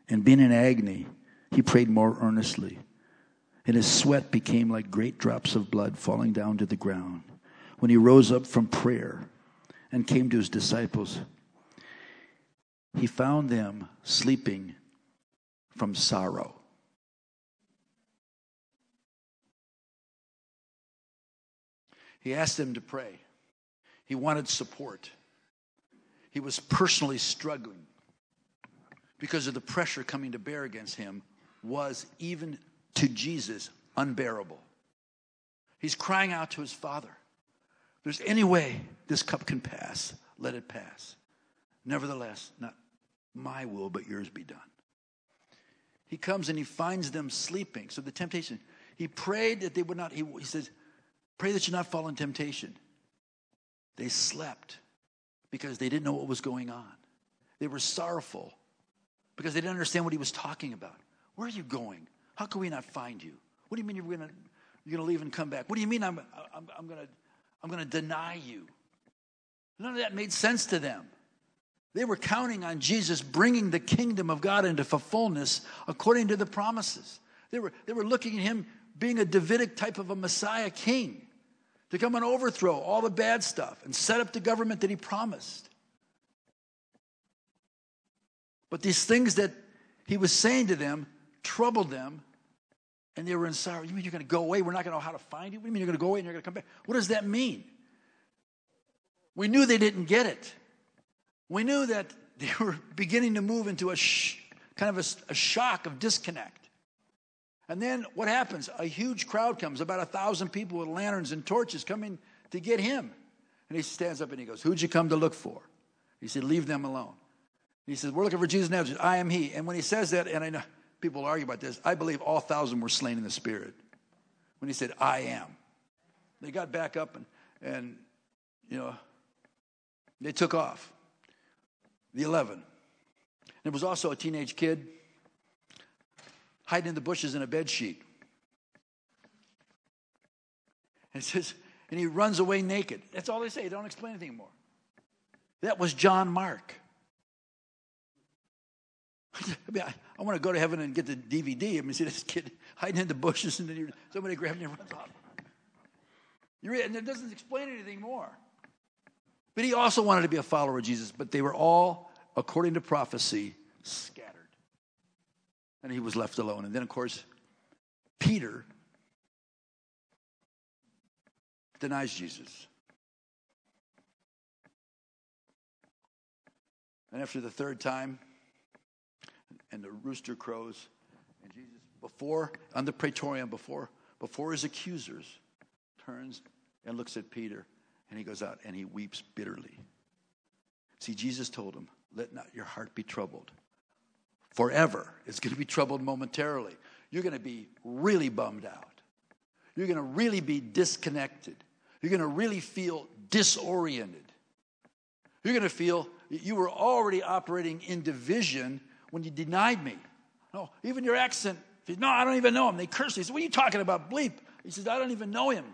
And being in agony, he prayed more earnestly and his sweat became like great drops of blood falling down to the ground. When he rose up from prayer and came to his disciples, he found them sleeping from sorrow. He asked them to pray. He wanted support. He was personally struggling because of the pressure coming to bear against him was even to Jesus unbearable. He's crying out to his Father. There's any way this cup can pass, let it pass. Nevertheless, not my will, but yours be done. He comes and he finds them sleeping. So the temptation, he prayed that they would not, he, he says, pray that you not fall in temptation. They slept because they didn't know what was going on. They were sorrowful because they didn't understand what he was talking about. Where are you going? How can we not find you? What do you mean you're going to you're going to leave and come back? What do you mean I'm, I'm, I'm going to I'm going to deny you? None of that made sense to them. They were counting on Jesus bringing the kingdom of God into fullness according to the promises. They were, they were looking at him being a Davidic type of a Messiah king to come and overthrow all the bad stuff and set up the government that he promised. But these things that he was saying to them troubled them and they were in sorrow. You mean you're going to go away? We're not going to know how to find you? What do you mean you're going to go away and you're going to come back? What does that mean? We knew they didn't get it. We knew that they were beginning to move into a sh- kind of a, a shock of disconnect. And then what happens? A huge crowd comes, about a thousand people with lanterns and torches coming to get him. And he stands up and he goes, Who'd you come to look for? He said, Leave them alone. He says, We're looking for Jesus Nazareth. I am he. And when he says that, and I know people argue about this. I believe all thousand were slain in the spirit when he said, I am. They got back up and, and you know, they took off. The 11. There was also a teenage kid hiding in the bushes in a bed sheet. And it says, and he runs away naked. That's all they say. They don't explain anything more. That was John Mark. I mean, I, I want to go to heaven and get the DVD. I mean, see this kid hiding in the bushes, and then somebody grabs him and runs off. You read, and it doesn't explain anything more. But he also wanted to be a follower of Jesus, but they were all, according to prophecy, scattered. And he was left alone. And then, of course, Peter denies Jesus. And after the third time, and the rooster crows. And Jesus, before, on the praetorium, before, before his accusers, turns and looks at Peter, and he goes out and he weeps bitterly. See, Jesus told him, Let not your heart be troubled. Forever. It's going to be troubled momentarily. You're going to be really bummed out. You're going to really be disconnected. You're going to really feel disoriented. You're going to feel you were already operating in division when you denied me. No, even your accent. No, I don't even know him. They curse. He said, What are you talking about? Bleep. He says, I don't even know him.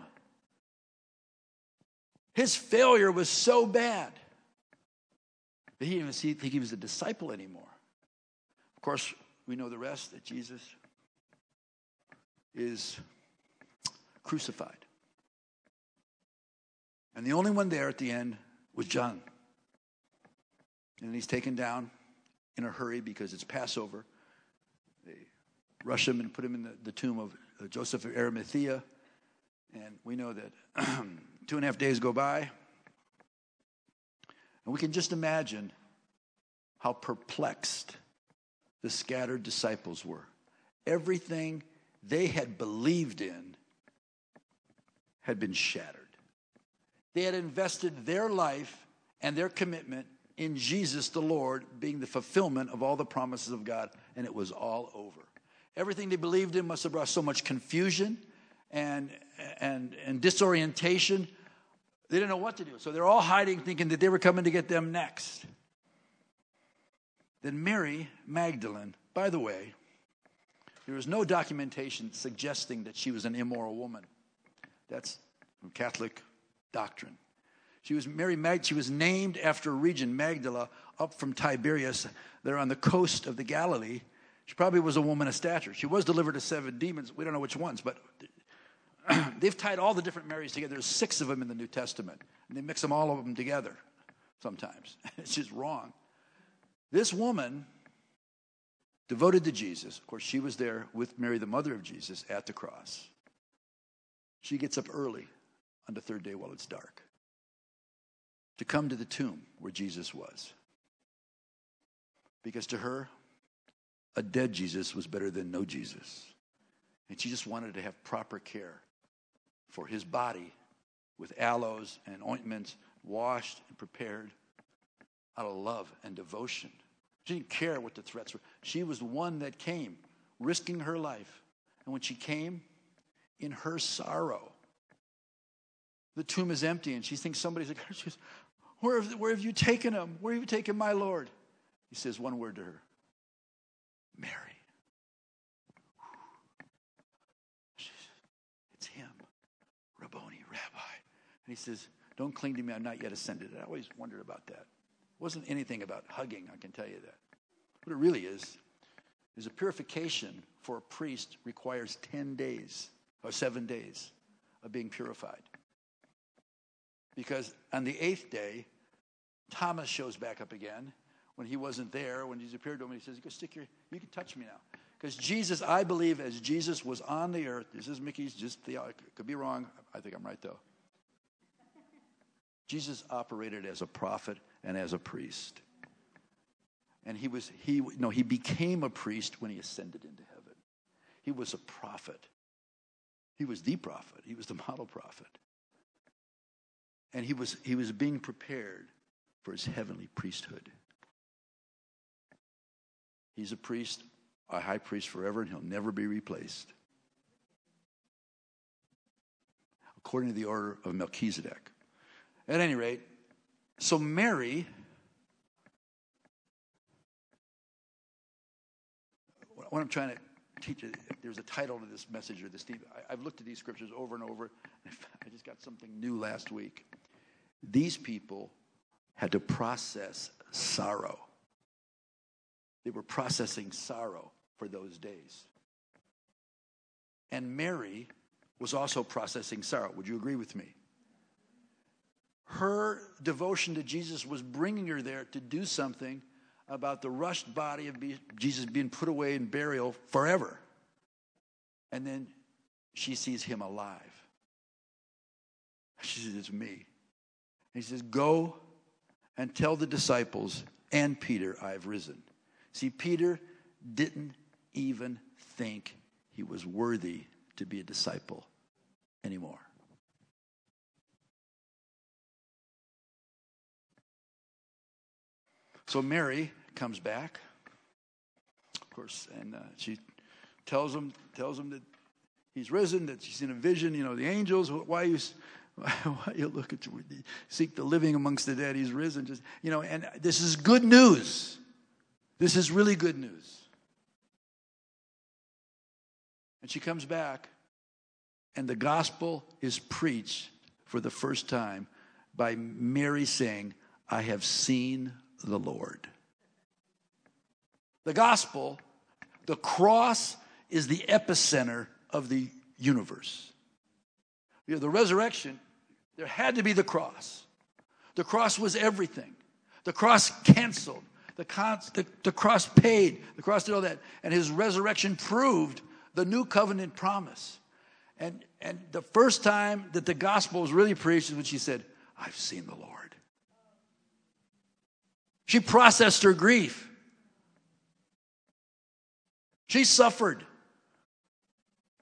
His failure was so bad that he didn't even think he was a disciple anymore. Of course, we know the rest that Jesus is crucified. And the only one there at the end was John. And he's taken down in a hurry because it's Passover. They rush him and put him in the, the tomb of uh, Joseph of Arimathea. And we know that two and a half days go by. And we can just imagine how perplexed the scattered disciples were. Everything they had believed in had been shattered. They had invested their life and their commitment in Jesus the Lord being the fulfillment of all the promises of God, and it was all over. Everything they believed in must have brought so much confusion and, and, and disorientation. They didn't know what to do. So they're all hiding, thinking that they were coming to get them next. Then Mary Magdalene, by the way, there is no documentation suggesting that she was an immoral woman. That's Catholic doctrine. She was Mary Mag. She was named after a region, Magdala, up from Tiberias. They're on the coast of the Galilee. She probably was a woman of stature. She was delivered to seven demons. We don't know which ones, but they've tied all the different Marys together. There's six of them in the New Testament, and they mix them all of them together. Sometimes it's just wrong. This woman devoted to Jesus. Of course, she was there with Mary, the mother of Jesus, at the cross. She gets up early on the third day while it's dark to come to the tomb where Jesus was. Because to her, a dead Jesus was better than no Jesus. And she just wanted to have proper care for his body with aloes and ointments, washed and prepared out of love and devotion. She didn't care what the threats were. She was the one that came, risking her life. And when she came, in her sorrow, the tomb is empty, and she thinks somebody's like, where have, where have you taken him? Where have you taken my Lord? He says one word to her Mary. She says, It's him, Rabboni, Rabbi. And he says, Don't cling to me, I'm not yet ascended. I always wondered about that. It wasn't anything about hugging, I can tell you that. What it really is, is a purification for a priest requires 10 days or seven days of being purified. Because on the eighth day, Thomas shows back up again when he wasn't there, when he's appeared to him, he says, You can stick your, you can touch me now. Because Jesus, I believe, as Jesus was on the earth, this is Mickey's just the, could be wrong. I think I'm right though. Jesus operated as a prophet and as a priest. And he was, he, no, he became a priest when he ascended into heaven. He was a prophet. He was the prophet. He was the model prophet. And he was, he was being prepared for his heavenly priesthood. He's a priest, a high priest forever, and he'll never be replaced. According to the order of Melchizedek. At any rate, so Mary, what I'm trying to teach you, there's a title to this message or this theme. I've looked at these scriptures over and over. I just got something new last week. These people had to process sorrow. They were processing sorrow for those days. And Mary was also processing sorrow. Would you agree with me? her devotion to Jesus was bringing her there to do something about the rushed body of Jesus being put away in burial forever. And then she sees him alive. She says, It's me. He says, Go and tell the disciples and Peter, I've risen. See, Peter didn't even think he was worthy to be a disciple anymore. So Mary comes back, of course, and uh, she tells him tells him that he's risen, that she's in a vision. You know, the angels. Why you why you look at you, seek the living amongst the dead? He's risen. Just you know, and this is good news. This is really good news. And she comes back, and the gospel is preached for the first time by Mary saying, I have seen the Lord. The gospel, the cross, is the epicenter of the universe. You know, the resurrection, there had to be the cross. The cross was everything. The cross canceled. The, con- the, the cross paid. The cross did all that. And his resurrection proved the new covenant promise. And, and the first time that the gospel was really preached is when she said, I've seen the Lord. She processed her grief. She suffered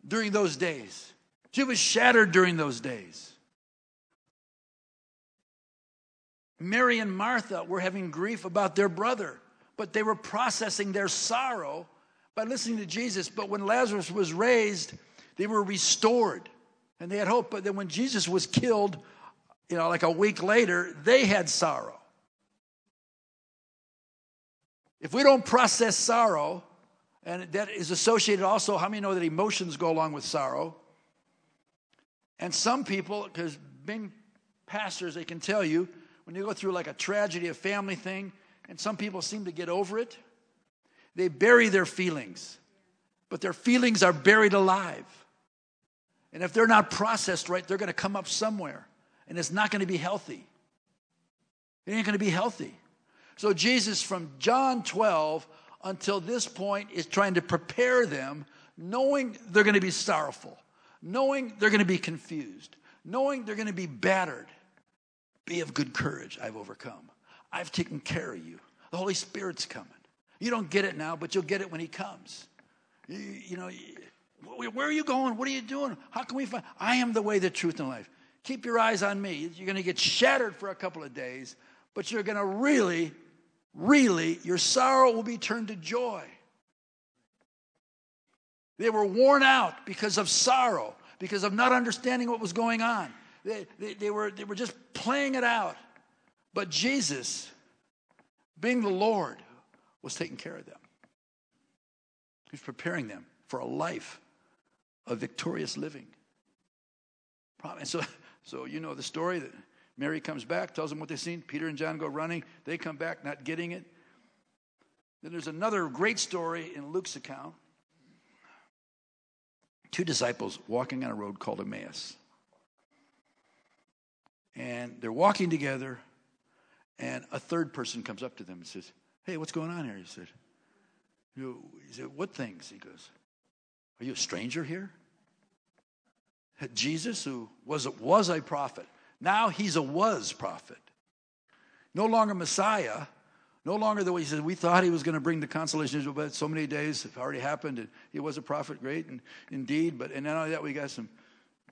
during those days. She was shattered during those days. Mary and Martha were having grief about their brother, but they were processing their sorrow by listening to Jesus. But when Lazarus was raised, they were restored. and they had hope. But then when Jesus was killed, you know, like a week later, they had sorrow. If we don't process sorrow, and that is associated also, how many know that emotions go along with sorrow? And some people, because being pastors, they can tell you when you go through like a tragedy, a family thing, and some people seem to get over it, they bury their feelings, but their feelings are buried alive. And if they're not processed right, they're going to come up somewhere, and it's not going to be healthy. It ain't going to be healthy. So, Jesus, from John 12 until this point, is trying to prepare them, knowing they're going to be sorrowful, knowing they're going to be confused, knowing they're going to be battered. Be of good courage. I've overcome. I've taken care of you. The Holy Spirit's coming. You don't get it now, but you'll get it when He comes. You, you know, where are you going? What are you doing? How can we find? I am the way, the truth, and life. Keep your eyes on me. You're going to get shattered for a couple of days, but you're going to really, really, your sorrow will be turned to joy. They were worn out because of sorrow, because of not understanding what was going on. They, they, they, were, they were just playing it out. But Jesus, being the Lord, was taking care of them. He was preparing them for a life of victorious living. And so, so you know the story that Mary comes back, tells them what they've seen. Peter and John go running. They come back, not getting it. Then there's another great story in Luke's account. Two disciples walking on a road called Emmaus. And they're walking together, and a third person comes up to them and says, Hey, what's going on here? He said, you, He said, What things? He goes, Are you a stranger here? Jesus, who was, was a prophet, now he's a was prophet. No longer Messiah, no longer the way he said, we thought he was going to bring the consolation of Israel, but so many days have already happened. And he was a prophet, great and indeed. But and not only that, we got some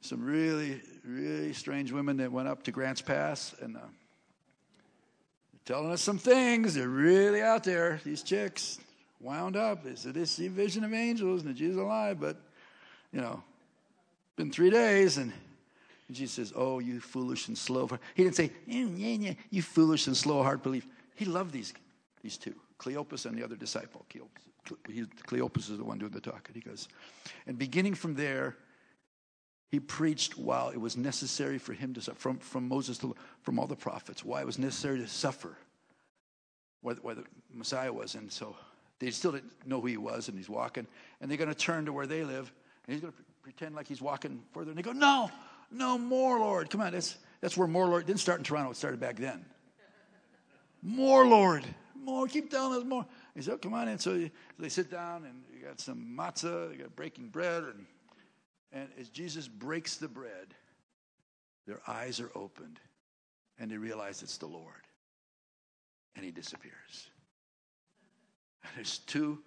some really, really strange women that went up to Grants Pass and uh, telling us some things. They're really out there. These chicks wound up. They said they see vision of angels and Jesus alive, but you know, been three days and. Jesus says, "Oh, you foolish and slow." He didn't say, yeah, yeah, yeah, "You foolish and slow heart belief." He loved these these two, Cleopas and the other disciple. Cleopas is the one doing the talking. He goes, and beginning from there, he preached while it was necessary for him to suffer, from, from Moses to from all the prophets, why it was necessary to suffer, where, where the Messiah was. And so they still didn't know who he was, and he's walking, and they're going to turn to where they live, and he's going to pretend like he's walking further. And they go, No, no more, Lord. Come on, that's, that's where more, Lord didn't start in Toronto, it started back then. More, Lord. More. Keep telling us more. He said, oh, Come on in. So they sit down, and you got some matzah, you got breaking bread, and and as Jesus breaks the bread, their eyes are opened and they realize it's the Lord. And he disappears. And there's two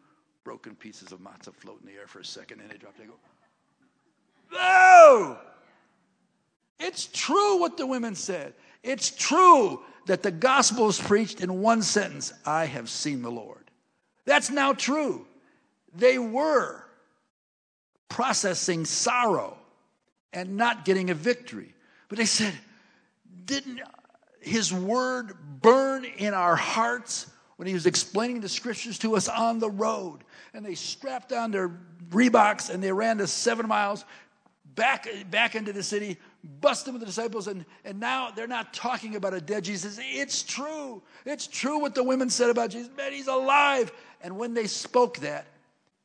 broken pieces of matzah float in the air for a second and they drop. They go, No! It's true what the women said. It's true that the gospel is preached in one sentence I have seen the Lord. That's now true. They were processing sorrow and not getting a victory. But they said, Didn't his word burn in our hearts when he was explaining the scriptures to us on the road? And they strapped on their Reeboks and they ran to seven miles back, back into the city, busted with the disciples, and, and now they're not talking about a dead Jesus. It's true. It's true what the women said about Jesus. Man, he's alive. And when they spoke that,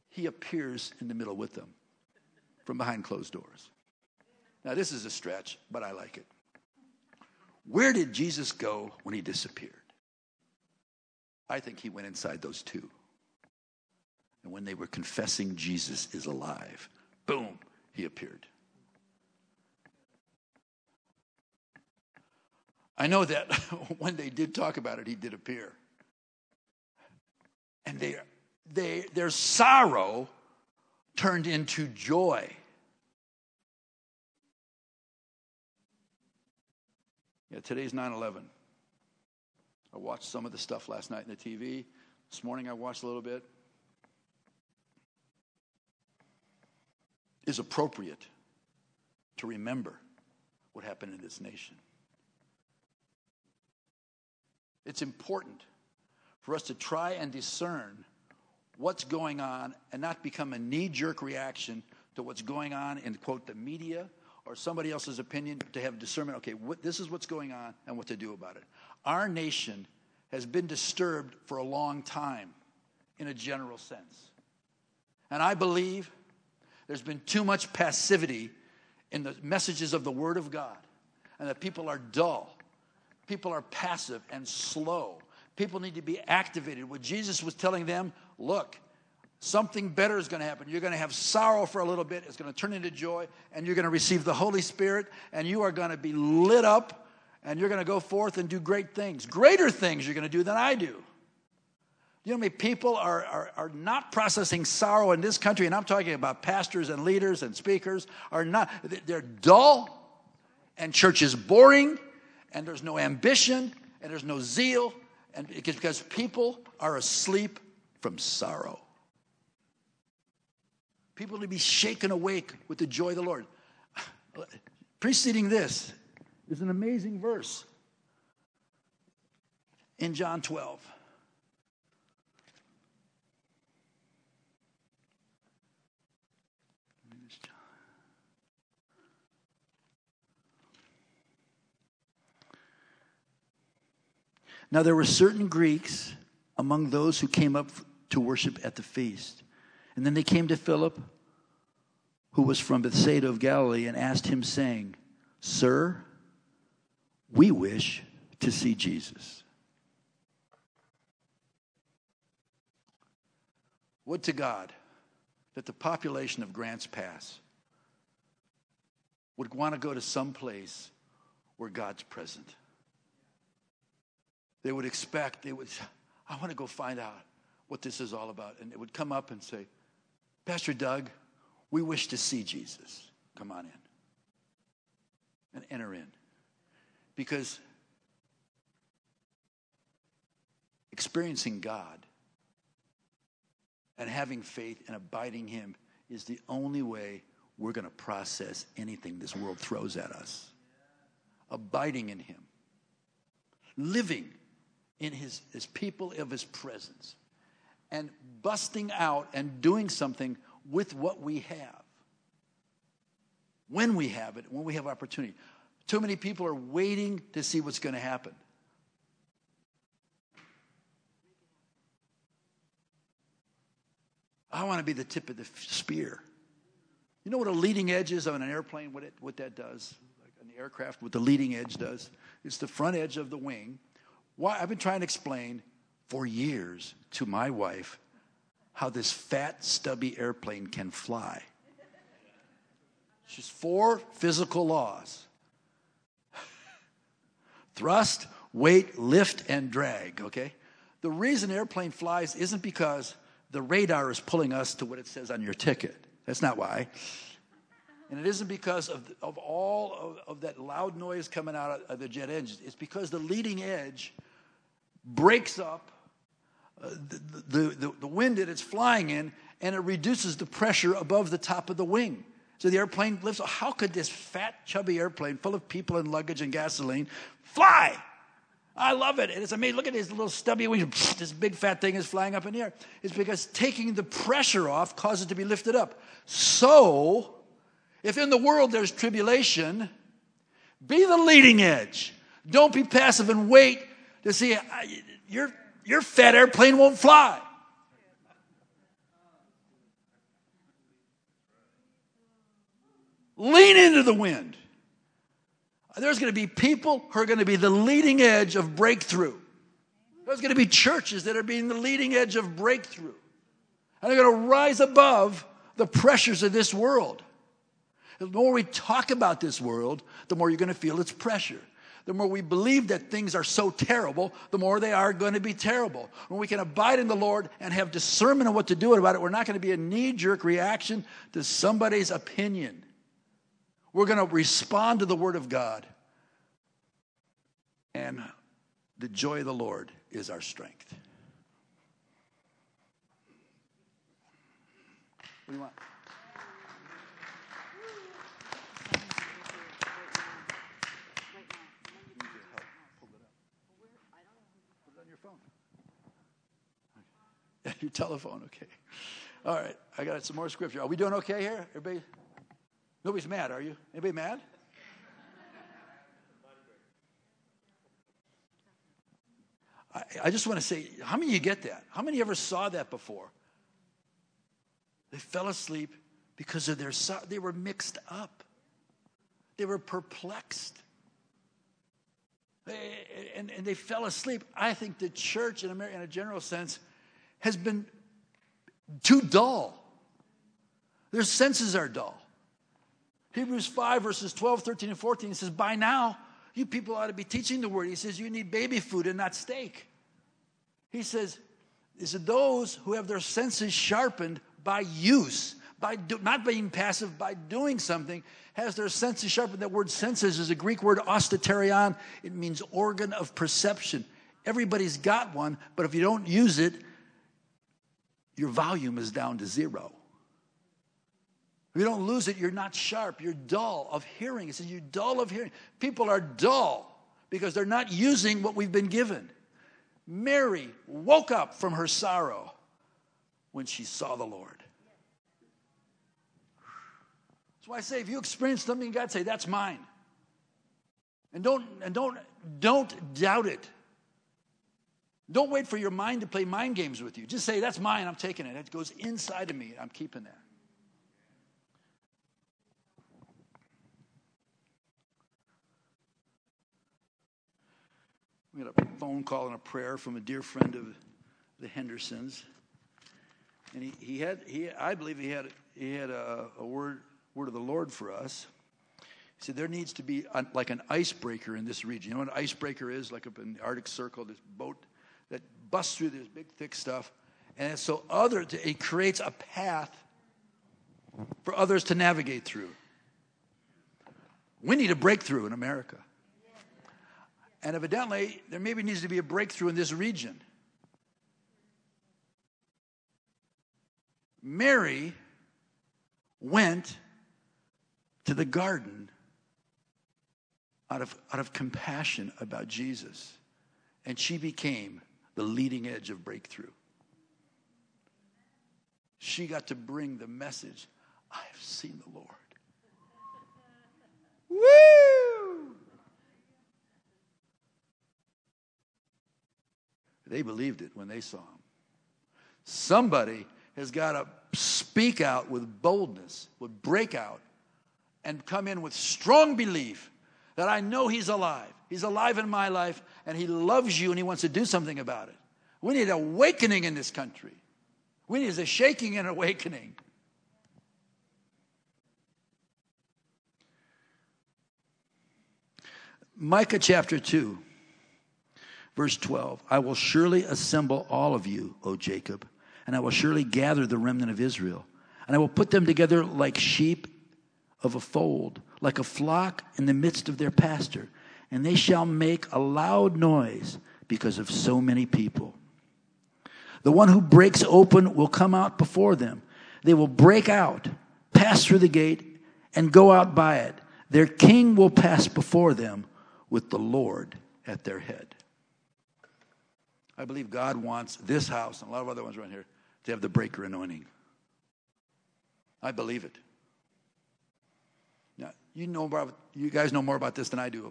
he appears in the middle with them from behind closed doors. Now, this is a stretch, but I like it. Where did Jesus go when he disappeared? I think he went inside those two. And when they were confessing Jesus is alive, boom, he appeared. I know that when they did talk about it, he did appear. And they, they, their sorrow turned into joy. Yeah, today's 9 11. I watched some of the stuff last night in the TV. This morning I watched a little bit. Is appropriate to remember what happened in this nation. It's important for us to try and discern what's going on and not become a knee jerk reaction to what's going on in, quote, the media or somebody else's opinion, to have discernment. Okay, what, this is what's going on and what to do about it. Our nation has been disturbed for a long time in a general sense. And I believe there's been too much passivity in the messages of the Word of God, and that people are dull, people are passive and slow. People need to be activated. What Jesus was telling them look, something better is going to happen. You're going to have sorrow for a little bit, it's going to turn into joy, and you're going to receive the Holy Spirit, and you are going to be lit up, and you're going to go forth and do great things. Greater things you're going to do than I do. You know many people are, are, are not processing sorrow in this country, and I'm talking about pastors and leaders and speakers, are not, they're dull, and church is boring, and there's no ambition, and there's no zeal, and because people are asleep from sorrow. People to be shaken awake with the joy of the Lord. Preceding this is an amazing verse in John 12. Now, there were certain Greeks among those who came up to worship at the feast. And then they came to Philip, who was from Bethsaida of Galilee, and asked him, saying, Sir, we wish to see Jesus. Would to God that the population of Grants Pass would want to go to some place where God's present. They would expect, they would, I want to go find out what this is all about. And it would come up and say, Pastor Doug, we wish to see Jesus. Come on in. And enter in. Because experiencing God and having faith and abiding Him is the only way we're going to process anything this world throws at us. Abiding in Him, living in his, his people of his presence and busting out and doing something with what we have. When we have it, when we have opportunity. Too many people are waiting to see what's going to happen. I want to be the tip of the spear. You know what a leading edge is on an airplane? What, it, what that does? Like an aircraft, what the leading edge does? It's the front edge of the wing why, I've been trying to explain for years to my wife how this fat, stubby airplane can fly. Just four physical laws thrust, weight, lift, and drag, okay? The reason airplane flies isn't because the radar is pulling us to what it says on your ticket. That's not why. And it isn't because of, of all of, of that loud noise coming out of the jet engines. It's because the leading edge breaks up uh, the, the, the wind that it's flying in and it reduces the pressure above the top of the wing. So the airplane lifts. How could this fat, chubby airplane full of people and luggage and gasoline fly? I love it. And it's amazing. Look at his little stubby wings. This big fat thing is flying up in the air. It's because taking the pressure off causes it to be lifted up. So, if in the world there's tribulation, be the leading edge. Don't be passive and wait to see your, your fat airplane won't fly. Lean into the wind. There's going to be people who are going to be the leading edge of breakthrough. There's going to be churches that are being the leading edge of breakthrough. And they're going to rise above the pressures of this world. The more we talk about this world, the more you're going to feel its pressure the more we believe that things are so terrible, the more they are going to be terrible. When we can abide in the Lord and have discernment of what to do about it, we're not going to be a knee jerk reaction to somebody's opinion. We're going to respond to the Word of God. And the joy of the Lord is our strength. What do you want? Your telephone, okay. All right, I got some more scripture. Are we doing okay here? Everybody? Nobody's mad, are you? Anybody mad? I, I just want to say, how many of you get that? How many ever saw that before? They fell asleep because of their they were mixed up. They were perplexed. And, and they fell asleep. I think the church, in, America, in a general sense, has been too dull. Their senses are dull. Hebrews 5, verses 12, 13, and 14 says, By now, you people ought to be teaching the word. He says, You need baby food and not steak. He says, Is it Those who have their senses sharpened by use, by do, not being passive, by doing something, has their senses sharpened. That word senses is a Greek word aistheterion. It means organ of perception. Everybody's got one, but if you don't use it, your volume is down to zero. If you don't lose it, you're not sharp. You're dull of hearing. It says you're dull of hearing. People are dull because they're not using what we've been given. Mary woke up from her sorrow when she saw the Lord. That's why I say if you experience something, God say, that's mine. And don't and don't don't doubt it. Don't wait for your mind to play mind games with you. Just say, that's mine, I'm taking it. It goes inside of me, I'm keeping that. We got a phone call and a prayer from a dear friend of the Hendersons. And he, he had, he, I believe he had, he had a, a word, word of the Lord for us. He said, There needs to be a, like an icebreaker in this region. You know what an icebreaker is? Like up in the Arctic Circle, this boat busts through this big, thick stuff. And so other, it creates a path for others to navigate through. We need a breakthrough in America. And evidently, there maybe needs to be a breakthrough in this region. Mary went to the garden out of, out of compassion about Jesus, and she became the leading edge of breakthrough. She got to bring the message I have seen the Lord. Woo! They believed it when they saw him. Somebody has got to speak out with boldness, with breakout, and come in with strong belief that I know He's alive. He's alive in my life, and He loves you, and He wants to do something about it. We need awakening in this country. We need a shaking and awakening. Micah chapter 2. Verse 12 I will surely assemble all of you, O Jacob, and I will surely gather the remnant of Israel, and I will put them together like sheep of a fold, like a flock in the midst of their pasture, and they shall make a loud noise because of so many people. The one who breaks open will come out before them. They will break out, pass through the gate, and go out by it. Their king will pass before them with the Lord at their head. I believe God wants this house and a lot of other ones around here to have the breaker anointing. I believe it. Now, you know about, you guys know more about this than I do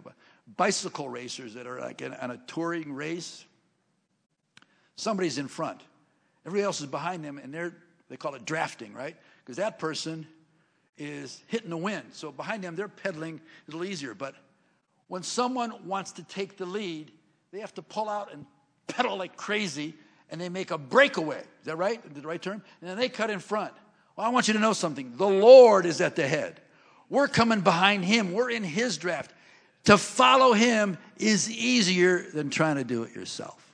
bicycle racers that are like in, on a touring race. Somebody's in front. Everybody else is behind them, and they're they call it drafting, right? Because that person is hitting the wind. So behind them, they're pedaling a little easier. But when someone wants to take the lead, they have to pull out and pedal like crazy and they make a breakaway. Is that right? The right term? And then they cut in front. Well, I want you to know something. The Lord is at the head. We're coming behind him. We're in his draft. To follow him is easier than trying to do it yourself.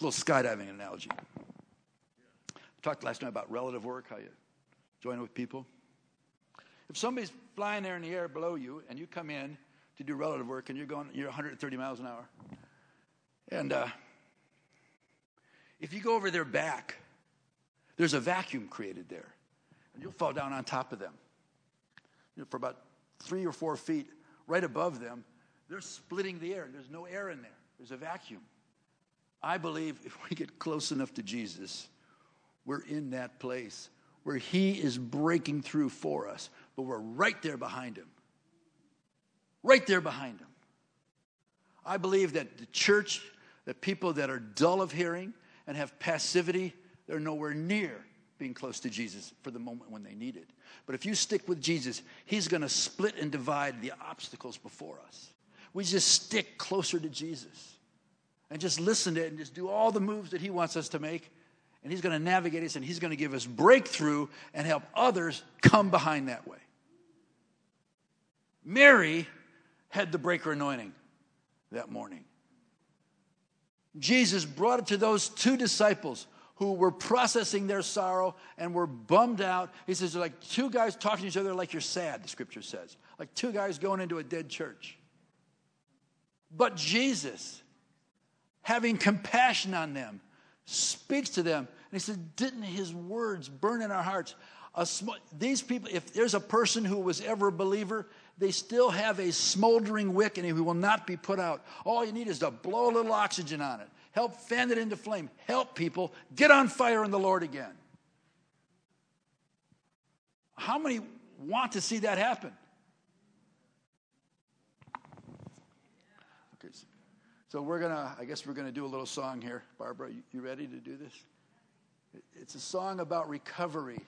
A little skydiving analogy. talked last night about relative work, how you join with people. If somebody's flying there in the air below you and you come in to do relative work and you're going, you're 130 miles an hour, and uh, if you go over their back, there's a vacuum created there, and you'll fall down on top of them. You know, for about three or four feet, right above them, They're splitting the air. There's no air in there, there's a vacuum. I believe if we get close enough to Jesus, we're in that place where He is breaking through for us, but we're right there behind Him. Right there behind Him. I believe that the church, the people that are dull of hearing and have passivity, they're nowhere near being close to Jesus for the moment when they need it. But if you stick with Jesus, He's going to split and divide the obstacles before us. We just stick closer to Jesus and just listen to it and just do all the moves that He wants us to make. And He's going to navigate us and He's going to give us breakthrough and help others come behind that way. Mary had the breaker anointing that morning. Jesus brought it to those two disciples who were processing their sorrow and were bummed out. He says, like two guys talking to each other like you're sad, the scripture says. Like two guys going into a dead church. But Jesus, having compassion on them, speaks to them. And he says, Didn't his words burn in our hearts? Sm- these people, if there's a person who was ever a believer, they still have a smoldering wick and it will not be put out. All you need is to blow a little oxygen on it, help fan it into flame, help people get on fire in the Lord again. How many want to see that happen? Okay, so we're gonna, I guess we're gonna do a little song here. Barbara, you, ready to do this? It's a song about recovery.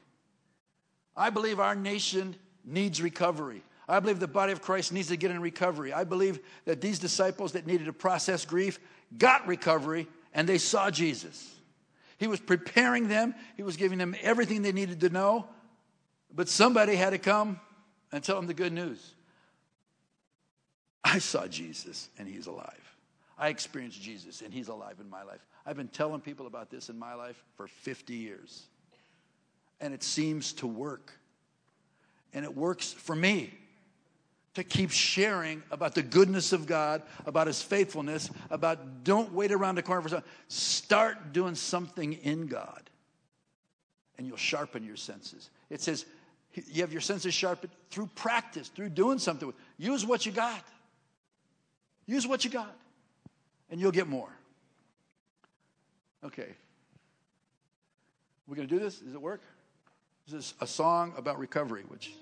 I believe our nation needs recovery. I believe the body of Christ needs to get in recovery. I believe that these disciples that needed to process grief got recovery and they saw Jesus. He was preparing them, He was giving them everything they needed to know, but somebody had to come and tell them the good news. I saw Jesus and He's alive. I experienced Jesus and He's alive in my life. I've been telling people about this in my life for 50 years, and it seems to work. And it works for me to keep sharing about the goodness of God, about His faithfulness, about don't wait around the corner for something. Start doing something in God, and you'll sharpen your senses. It says you have your senses sharpened through practice, through doing something. Use what you got. Use what you got, and you'll get more. Okay. We're going to do this? Does it work? This is a song about recovery, which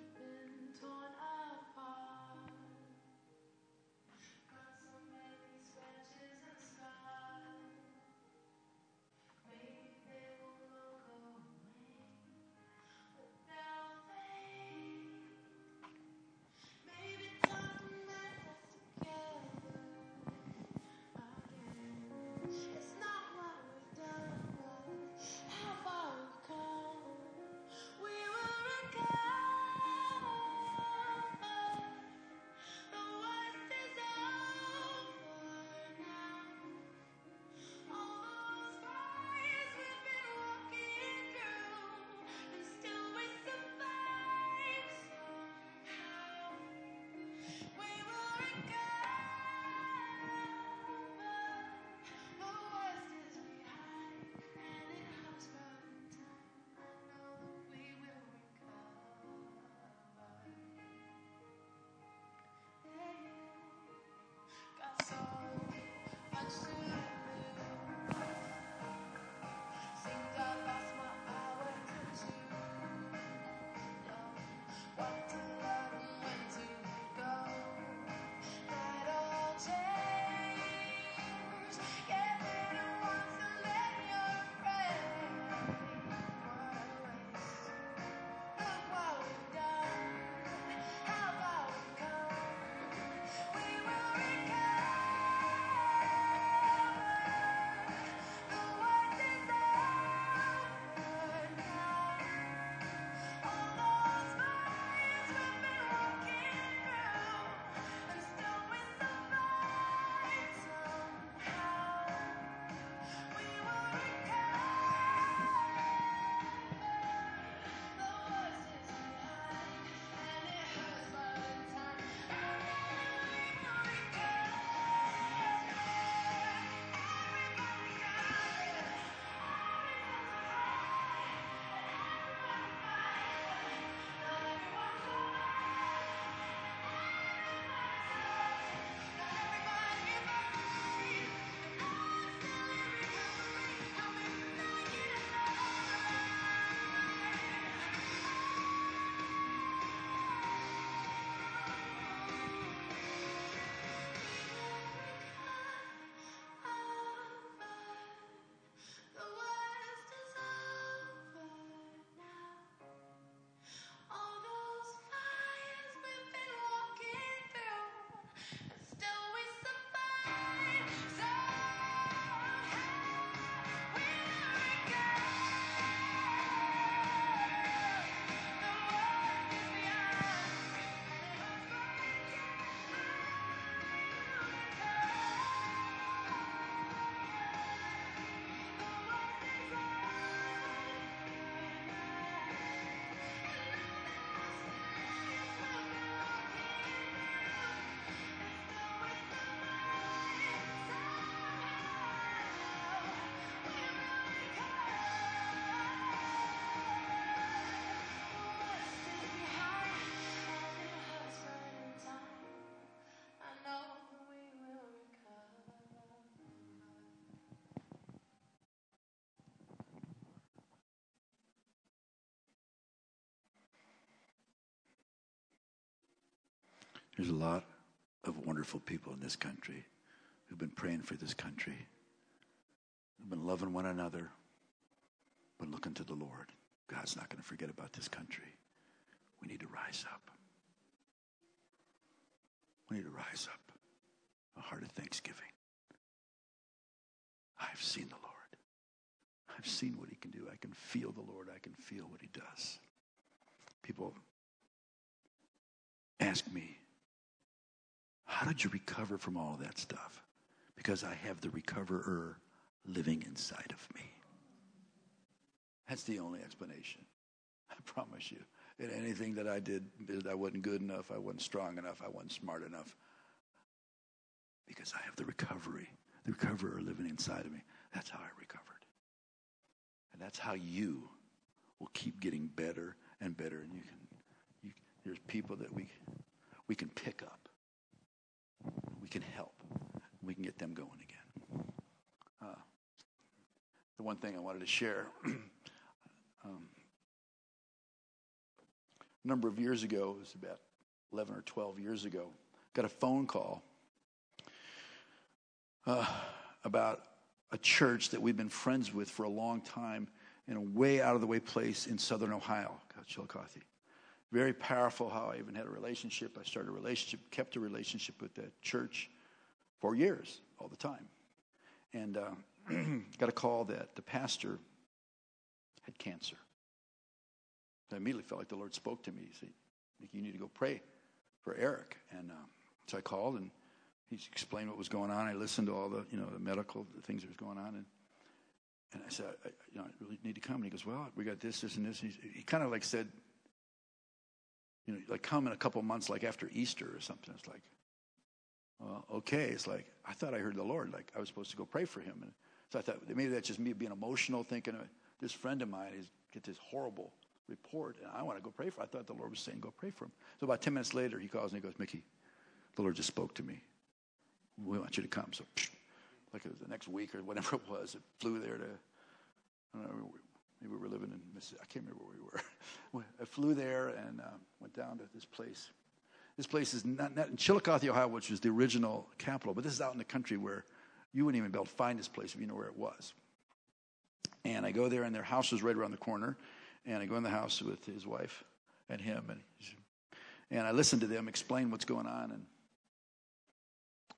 There's a lot of wonderful people in this country who've been praying for this country, who've been loving one another, but looking to the Lord. God's not going to forget about this country. We need to rise up. We need to rise up. A heart of thanksgiving. I've seen the Lord. I've seen what he can do. I can feel the Lord. I can feel what he does. People ask me, How did you recover from all that stuff? Because I have the recoverer living inside of me. That's the only explanation. I promise you. And anything that I did, I wasn't good enough, I wasn't strong enough, I wasn't smart enough. Because I have the recovery, the recoverer living inside of me. That's how I recovered. And that's how you will keep getting better and better. And you can, you, there's people that we, we can pick up, can help, we can get them going again. Uh, the one thing I wanted to share. um, a number of years ago, it was about 11 or 12 years ago, got a phone call uh, about a church that we've been friends with for a long time in a way out of the way place in southern Ohio Chillicothe. Very powerful how I even had a relationship. I started a relationship, kept a relationship with that church for years, all the time. And uh, got a call that the pastor had cancer. I immediately felt like the Lord spoke to me. He said, You need to go pray for Eric. And uh, so I called and he explained what was going on. I listened to all the, you know, the medical things that was going on. And, and I said, I, you know, I really need to come. And he goes, Well, we got this, this, and this. And he, he kind of like said, You know, like come in a couple months, like after Easter or something. It's like, well, okay. It's like, I thought I heard the Lord. Like I was supposed to go pray for him. And so I thought maybe that's just me being emotional, thinking this friend of mine is get this horrible report, and I want to go pray for him. I thought the Lord was saying, go pray for him. So about 10 minutes later, he calls and he goes, Mickey, the Lord just spoke to me. We want you to come. So, like it was the next week or whatever it was, it flew there to, I don't know, maybe we were living in Mississippi. I can't remember where we were. I flew there and uh, went down to this place. This place is not, not in Chillicothe, Ohio, which was the original capital, but this is out in the country where you wouldn't even be able to find this place if you know where it was. And I go there, and their house was right around the corner. And I go in the house with his wife and him, and and I listen to them explain what's going on. And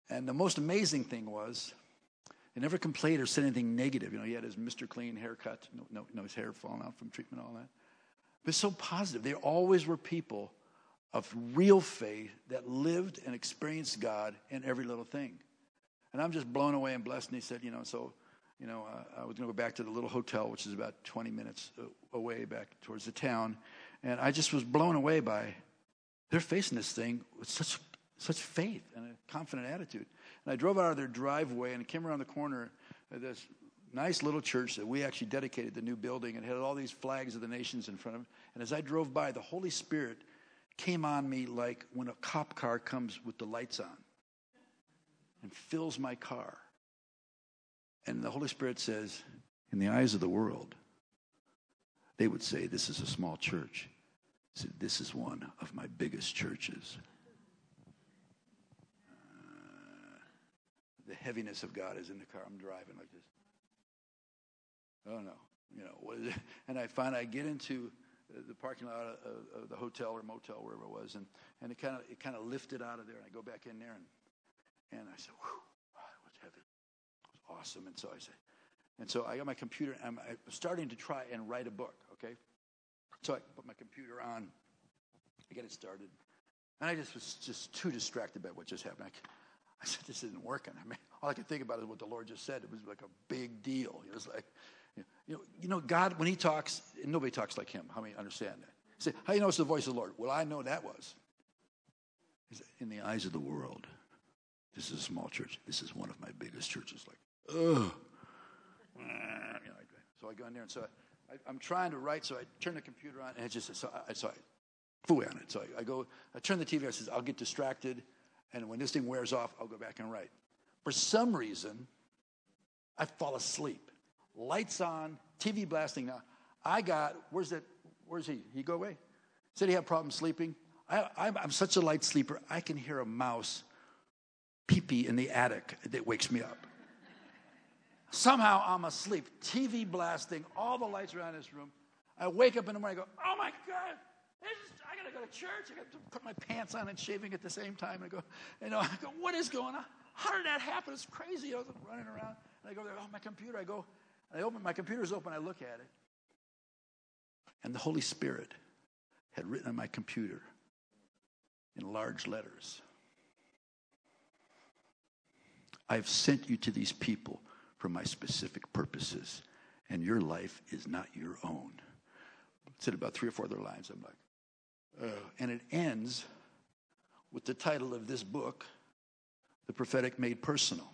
and the most amazing thing was, they never complained or said anything negative. You know, he had his Mr. Clean haircut, no, no, no his hair falling out from treatment, all that. But so positive. They always were people of real faith that lived and experienced God in every little thing. And I'm just blown away and blessed. And he said, you know, so you know, uh, I was going to go back to the little hotel, which is about 20 minutes away back towards the town. And I just was blown away by they're facing this thing with such, such faith and a confident attitude. And I drove out of their driveway and came around the corner of this nice little church that we actually dedicated the new building and had all these flags of the nations in front of it. And as I drove by, the Holy Spirit came on me like when a cop car comes with the lights on and fills my car. And the Holy Spirit says, in the eyes of the world, they would say, This is a small church. Said, this is one of my biggest churches. The heaviness of God is in the car. I'm driving like this. Oh no, you know what is it? And I find I get into the parking lot of, of the hotel or motel wherever it was, and, and it kind of it kind of lifted out of there, and I go back in there, and and I said, "Whew, awesome. And so I said, and so I got my computer, and I'm starting to try and write a book, okay? So I put my computer on, I get it started. And I just was just too distracted by what just happened. I, I said, this isn't working. I mean, all I could think about is what the Lord just said. It was like a big deal. It was like, you know, you know, God, when he talks, nobody talks like him. How many understand that? He said, how do you know it's the voice of the Lord? Well, I know that was. In the eyes of the world, this is a small church. This is one of my biggest churches. Like, ugh. So I go in there, and so I, am trying to write, so I turn the computer on, and it just so I, so I fooey on it. So I, I go, I turn the TV on, I says, I'll get distracted, and when this thing wears off, I'll go back and write. For some reason, I fall asleep. Lights on, TV blasting. Now, I got, where's that, where's he? He go away? Said he had problems sleeping. I, I'm, I'm such a light sleeper, I can hear a mouse pee pee in the attic that wakes me up. Somehow I'm asleep, TV blasting, all the lights around this room. I wake up in the morning, I go, oh my God, I go to church. I gotta put my pants on and shaving at the same time. and I go, you know, I go, what is going on? How did that happen? It's crazy. I was running around. And I go there, oh, my computer. I go, and I open, my computer's open. I look at it. And the Holy Spirit had written on my computer in large letters I've sent you to these people for my specific purposes, and your life is not your own. Said about three or four other lines. I'm like, uh, and it ends with the title of this book, The Prophetic Made Personal.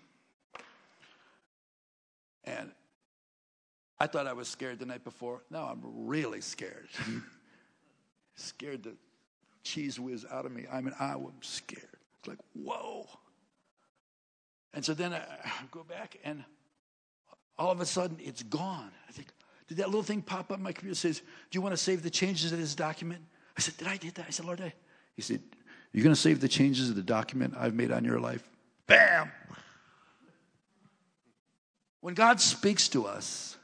And I thought I was scared the night before. Now I'm really scared. scared the cheese whiz out of me. I mean, I was scared. It's like, whoa. And so then I go back, and all of a sudden it's gone. I think, did that little thing pop up on my computer says, Do you want to save the changes of this document? I said, Did I did that? I said, Lord, I. He said, You're going to save the changes of the document I've made on your life? Bam! When God speaks to us,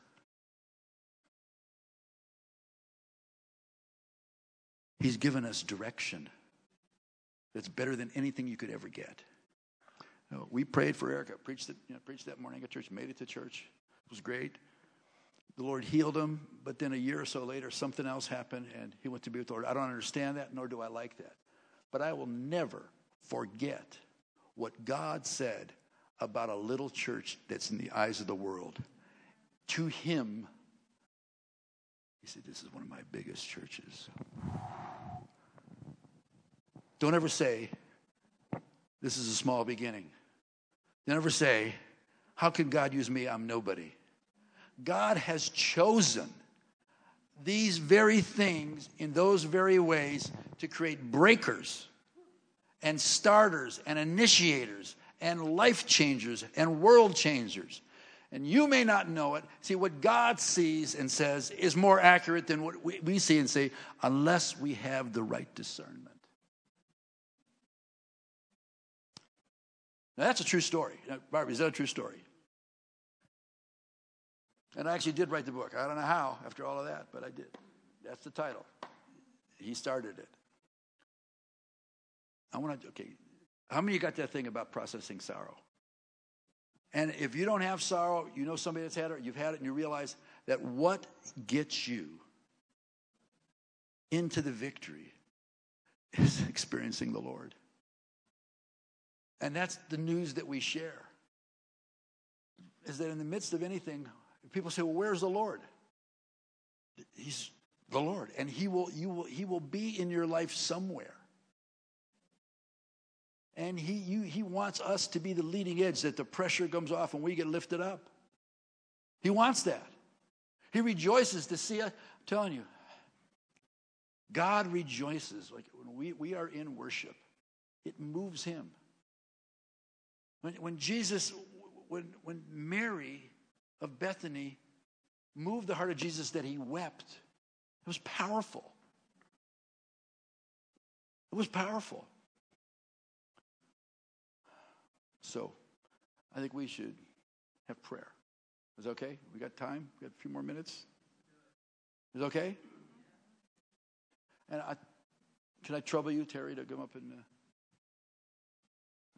He's given us direction that's better than anything you could ever get. You know, we prayed for Erica, preached, it, you know, preached that morning at church, made it to church. It was great. The Lord healed him, but then a year or so later, something else happened, and he went to be with the Lord. I don't understand that, nor do I like that. But I will never forget what God said about a little church that's in the eyes of the world. To him, he said, This is one of my biggest churches. Don't ever say, This is a small beginning. Don't ever say, How can God use me? I'm nobody. God has chosen these very things in those very ways to create breakers and starters and initiators and life changers and world changers. And you may not know it. See, what God sees and says is more accurate than what we, see and say, unless we have the right discernment. Now, that's a true story. Barbie, is that a true story? And I actually did write the book. I don't know how after all of that, but I did. That's the title. He started it. I want to, okay, how many got that thing about processing sorrow? And if you don't have sorrow, you know somebody that's had it, you've had it, and you realize that what gets you into the victory is experiencing the Lord. And that's the news that we share. Is that in the midst of anything, people say, Well, where's the Lord? He's the Lord. And He will, you will, he will be in your life somewhere. And he, you, he wants us to be the leading edge, that the pressure comes off and we get lifted up. He wants that. He rejoices to see us. I'm telling you, God rejoices. Like when we, we are in worship, it moves him. When, when Jesus, when, when Mary of Bethany moved the heart of Jesus that he wept, it was powerful. It was powerful. So I think we should have prayer. Is okay? We got time? We got a few more minutes? Is okay? And I, can I trouble you, Terry, to come up and. Uh,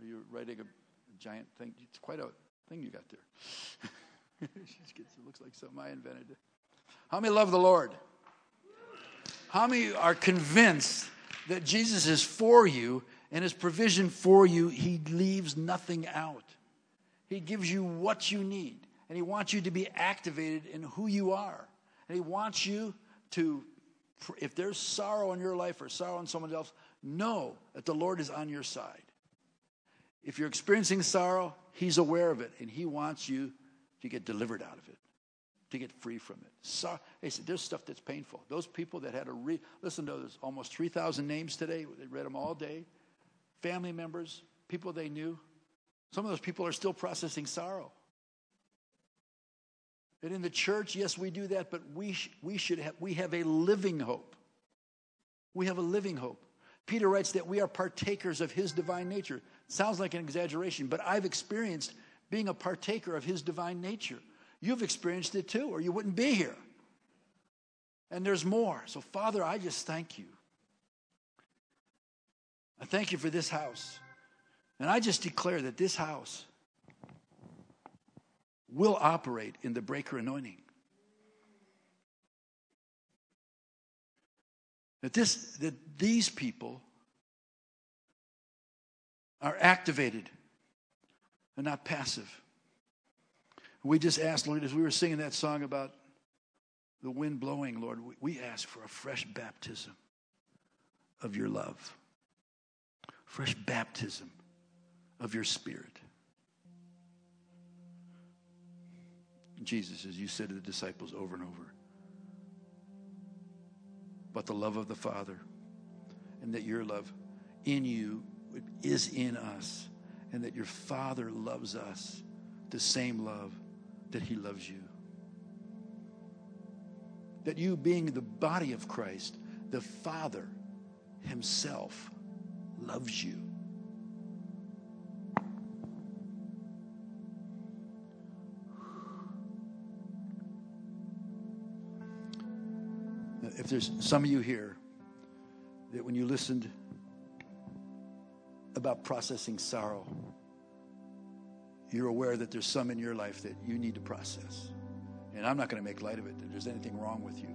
are you writing a giant thing? It's quite a thing you got there. it looks like something I invented. How many love the Lord? How many are convinced that Jesus is for you and his provision for you, he leaves nothing out. He gives you what you need, and he wants you to be activated in who you are. And he wants you to, if there's sorrow in your life or sorrow in someone else, know that the Lord is on your side. If you're experiencing sorrow, he's aware of it, and he wants you to get delivered out of it, to get free from it. So, hey, so there's stuff that's painful. Those people that had a re- listen to there's almost 3,000 names today. They read them all day family members, people they knew. Some of those people are still processing sorrow. And in the church, yes, we do that, but we, sh- we should have, we have a living hope. We have a living hope Peter writes that we are partakers of his divine nature. Sounds like an exaggeration, but I've experienced being a partaker of his divine nature. You've experienced it too, or you wouldn't be here. And there's more. So, Father, I just thank you. I thank you for this house. And I just declare that this house will operate in the breaker anointing. That this that these people are activated and not passive. We just asked, Lord, as we were singing that song about the wind blowing, Lord, we ask for a fresh baptism of your love, fresh baptism of your spirit. Jesus, as you said to the disciples over and over, but the love of the Father, and that your love in you is in us, and that your Father loves us the same love that He loves you. That you, being the body of Christ, the Father Himself loves you. If there's some of you here that when you listened about processing sorrow, you're aware that there's some in your life that you need to process. And I'm not going to make light of it that there's anything wrong with you.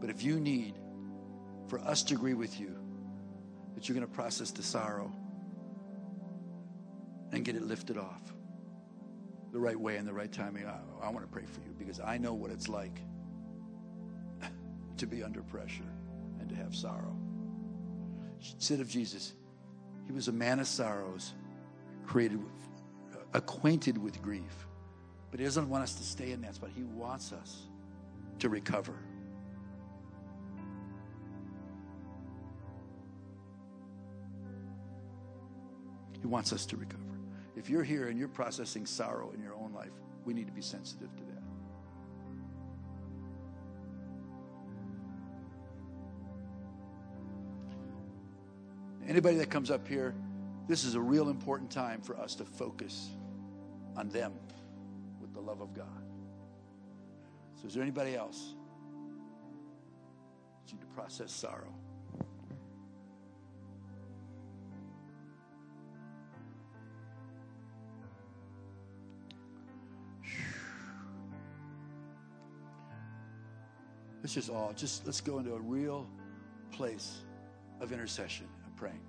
But if you need for us to agree with you that you're going to process the sorrow and get it lifted off the right way and the right timing, I, I want to pray for you because I know what it's like to be under pressure and to have sorrow. Said of Jesus, he was a man of sorrows, created, acquainted with grief. But he doesn't want us to stay in that spot. He wants us to recover. He wants us to recover. If you're here and you're processing sorrow in your own life, we need to be sensitive to that. Anybody that comes up here, this is a real important time for us to focus on them with the love of God. So, is there anybody else you to process sorrow? Let's just all just let's go into a real place of intercession praying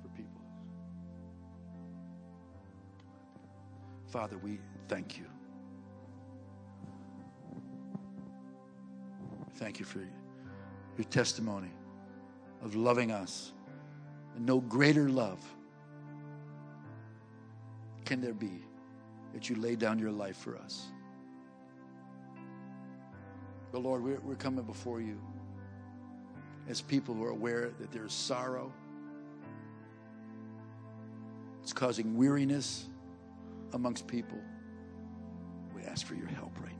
for people. Father, we thank you. Thank you for your testimony of loving us. And no greater love can there be that you lay down your life for us. But Lord, we're, we're coming before you as people who are aware that there's sorrow. It's causing weariness amongst people. We ask for your help right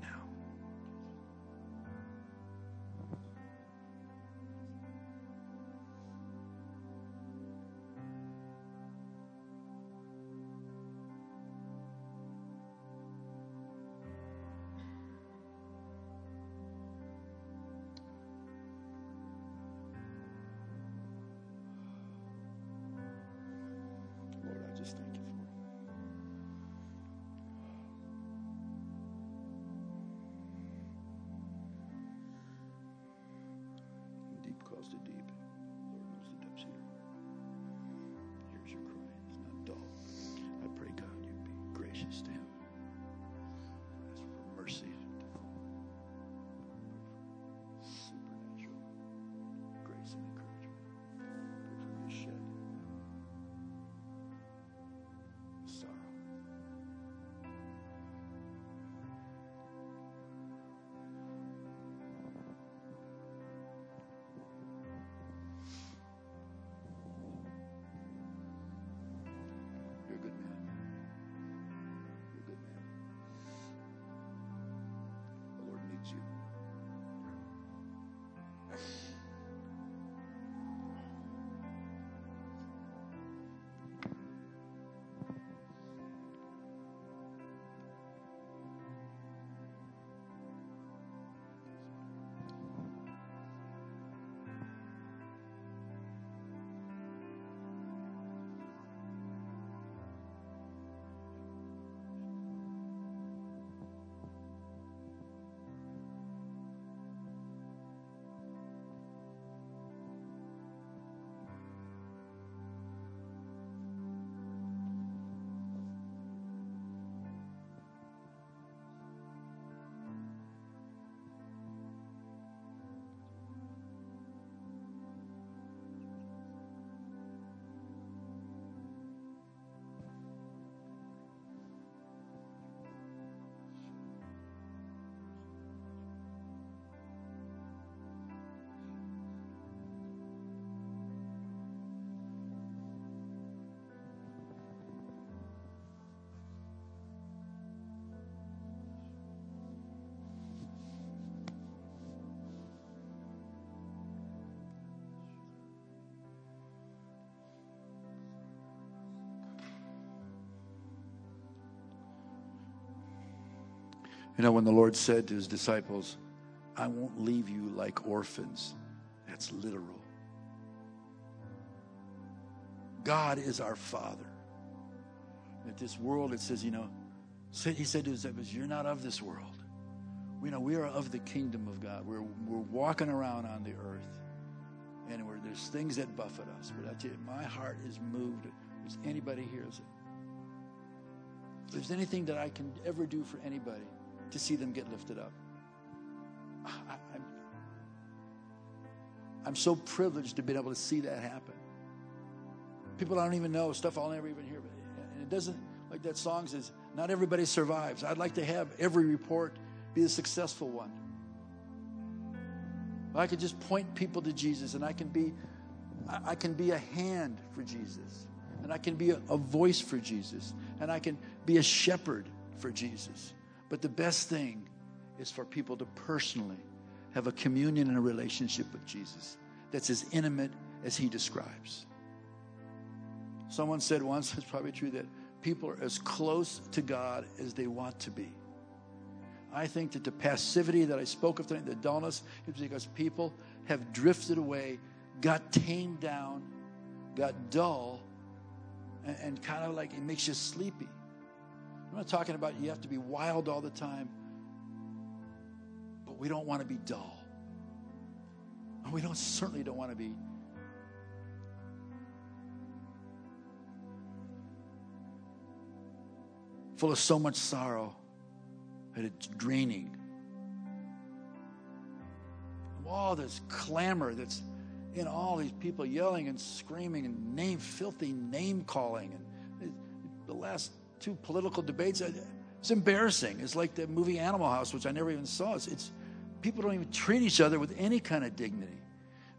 You know, when the Lord said to his disciples, I won't leave you like orphans, that's literal. God is our Father. At this world, it says, you know, he said to his disciples, You're not of this world. We know we are of the kingdom of God. We're, we're walking around on the earth, and there's things that buffet us. But I tell you, my heart is moved. If anybody hears it, if there's anything that I can ever do for anybody to see them get lifted up, I, I'm, I'm so privileged to be able to see that happen. People I don't even know, stuff I'll never even hear. And it doesn't, like that song says, not everybody survives. I'd like to have every report be a successful one. I could just point people to Jesus and I can be I can be a hand for Jesus. And I can be a, a voice for Jesus. And I can be a shepherd for Jesus. But the best thing is for people to personally have a communion and a relationship with Jesus that's as intimate as he describes. Someone said once, it's probably true, that people are as close to God as they want to be. I think that the passivity that I spoke of tonight, the dullness, is because people have drifted away, got tamed down, got dull, and, and kind of like it makes you sleepy. I'm not talking about you have to be wild all the time, but we don't want to be dull. We don't certainly don't want to be full of so much sorrow that it's draining. All this clamor that's in all these people yelling and screaming and name filthy name calling and the last two political debates uh, it's embarrassing it's like the movie animal house which i never even saw it's, it's people don't even treat each other with any kind of dignity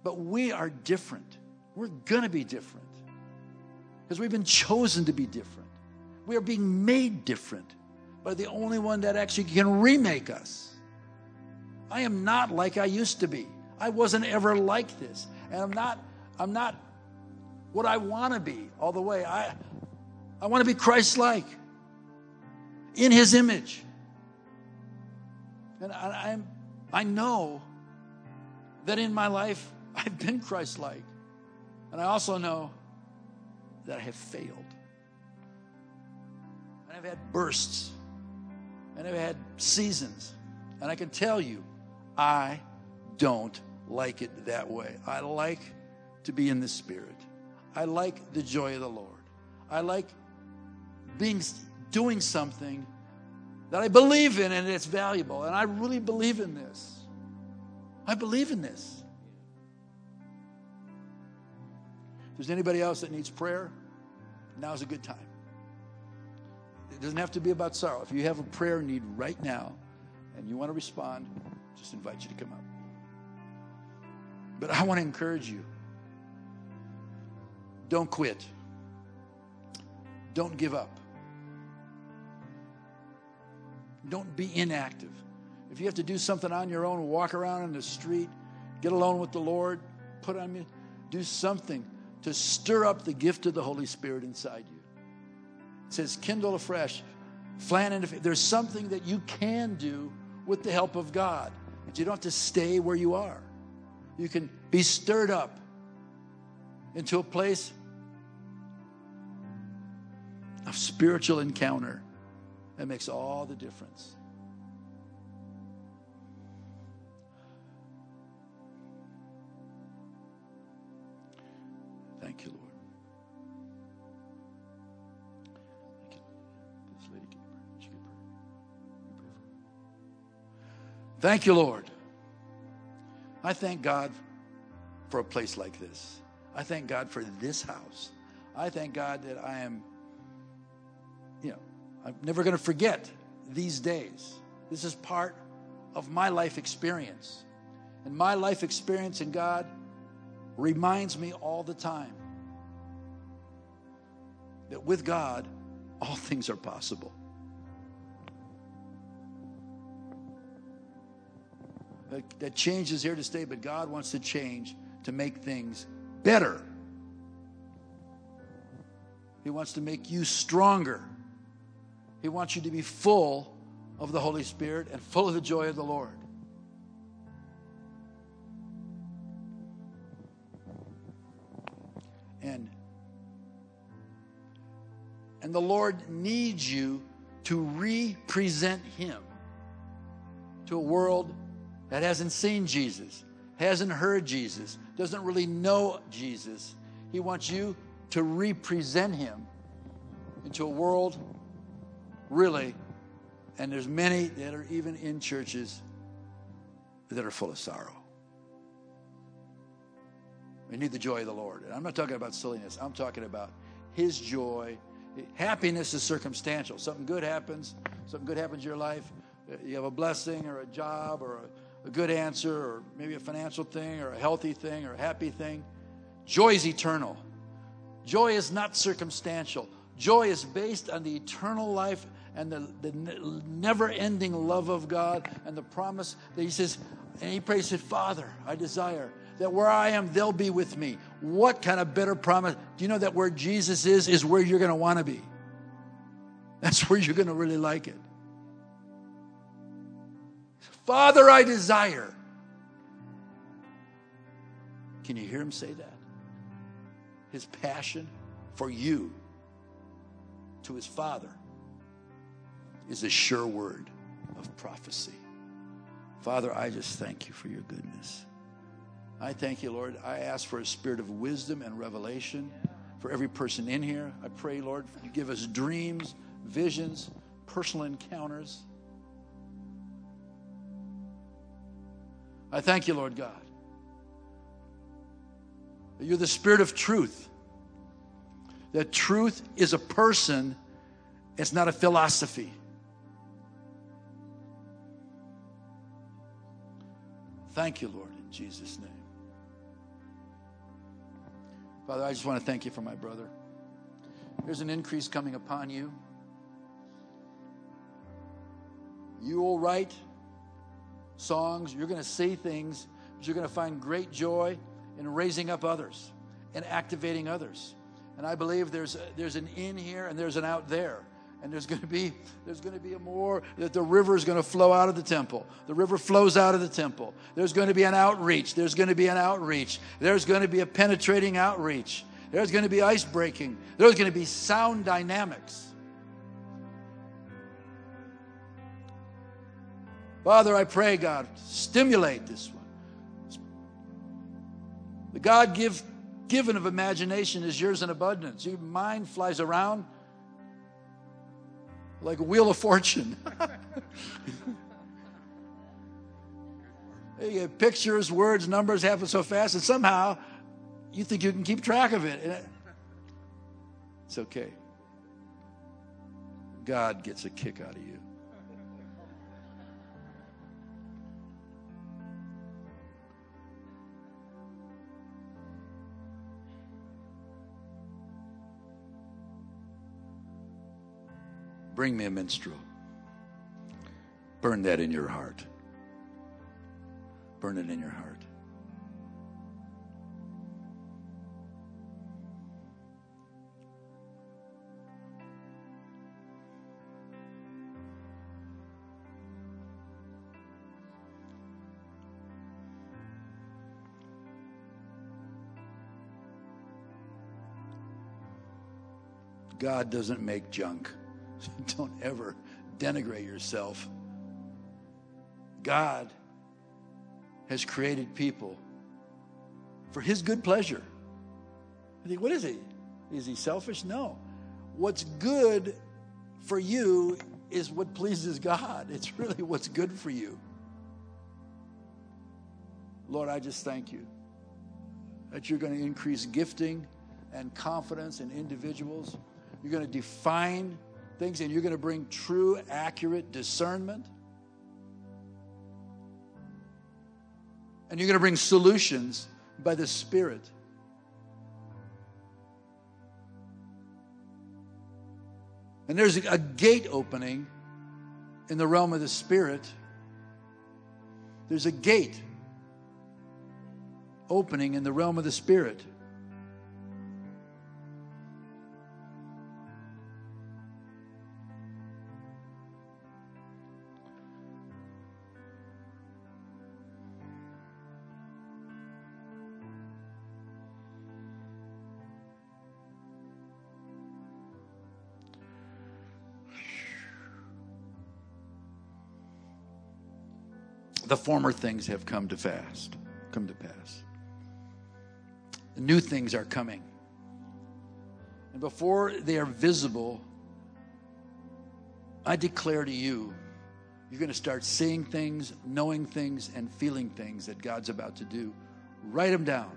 but we are different we're going to be different because we've been chosen to be different we are being made different by the only one that actually can remake us. I am not like I used to be. I wasn't ever like this. And I'm not, I'm not what I want to be all the way. I, I want to be Christ like in his image. And I, I'm, I know that in my life I've been Christ like. And I also know that I have failed. I've had bursts and I've had seasons. And I can tell you, I don't like it that way. I like to be in the Spirit. I like the joy of the Lord. I like being doing something that I believe in and it's valuable. And I really believe in this. I believe in this. If there's anybody else that needs prayer, now's a good time. It doesn't have to be about sorrow. If you have a prayer need right now and you want to respond, just invite you to come up. But I want to encourage you. Don't quit. Don't give up. Don't be inactive. If you have to do something on your own, walk around in the street, get alone with the Lord, put on me, do something to stir up the gift of the Holy Spirit inside you. It says, kindle afresh, flan into. There's something that you can do with the help of God. But you don't have to stay where you are. You can be stirred up into a place of spiritual encounter that makes all the difference. Thank you, Lord. Thank you, This lady, she can pray. Thank you, Lord. I thank God for a place like this. I thank God for this house. I thank God that I am, you I'm never going to forget these days. This is part of my life experience. And my life experience in God reminds me all the time that with God, all things are possible. that change is here to stay, but God wants to change to make things better. He wants to make you stronger. He wants you to be full of the Holy Spirit and full of the joy of the Lord. And and the Lord needs you to represent him to a world that hasn't seen Jesus, hasn't heard Jesus, doesn't really know Jesus. He wants you to represent him into a world really and there's many that are even in churches that are full of sorrow. We need the joy of the Lord. And I'm not talking about silliness. I'm talking about his joy. Happiness is circumstantial. Something good happens, something good happens in your life. You have a blessing or a job or a, a good answer or maybe a financial thing or a healthy thing or a happy thing. Joy is eternal. Joy is not circumstantial. Joy is based on the eternal life and the, the never ending love of God and the promise that He says, and He prays, said, Father, I desire that where I am, they'll be with me. What kind of better promise? Do you know that where Jesus is, is where you're going to want to be? That's where you're going to really like it. Father, I desire. Can you hear him say that? His passion for you to his Father is a sure word of prophecy. Father, I just thank you for your goodness. I thank you, Lord. I ask for a spirit of wisdom and revelation for every person in here. I pray, Lord, you give us dreams, visions, personal encounters. I thank you, Lord God. You're the spirit of truth. That truth is a person, it's not a philosophy. Thank you, Lord, in Jesus' name. Father, I just want to thank you for my brother. There's an increase coming upon you. You will write songs, you're going to say things, but you're going to find great joy in raising up others and activating others. And I believe there's, there's an in here and there's an out there and there's going to be there's going to be a more that the river is going to flow out of the temple. The river flows out of the temple. There's going to be an outreach. There's going to be an outreach. There's going to be a penetrating outreach. There's going to be ice breaking. There's going to be sound dynamics. Father i pray god stimulate this one. The god give given of imagination is yours in abundance. Your mind flies around like a wheel of fortune. pictures, words, numbers happen so fast, and somehow you think you can keep track of it. It's okay. God gets a kick out of you. Bring me a minstrel. Burn that in your heart. Burn it in your heart. God doesn't make junk. Don't ever denigrate yourself. God has created people for his good pleasure. I think, what is he? Is he selfish? No. What's good for you is what pleases God. It's really what's good for you. Lord, I just thank you that you're going to increase gifting and confidence in individuals. You're going to define things and you're going to bring true, accurate discernment. And you're going to bring solutions by the Spirit. And there's a gate opening in the realm of the Spirit. There's a gate opening in the realm of the Spirit. The former things have come to fast, come to pass. The new things are coming. And before they are visible, I declare to you, you're going to start seeing things, knowing things, and feeling things that God's about to do. Write them down.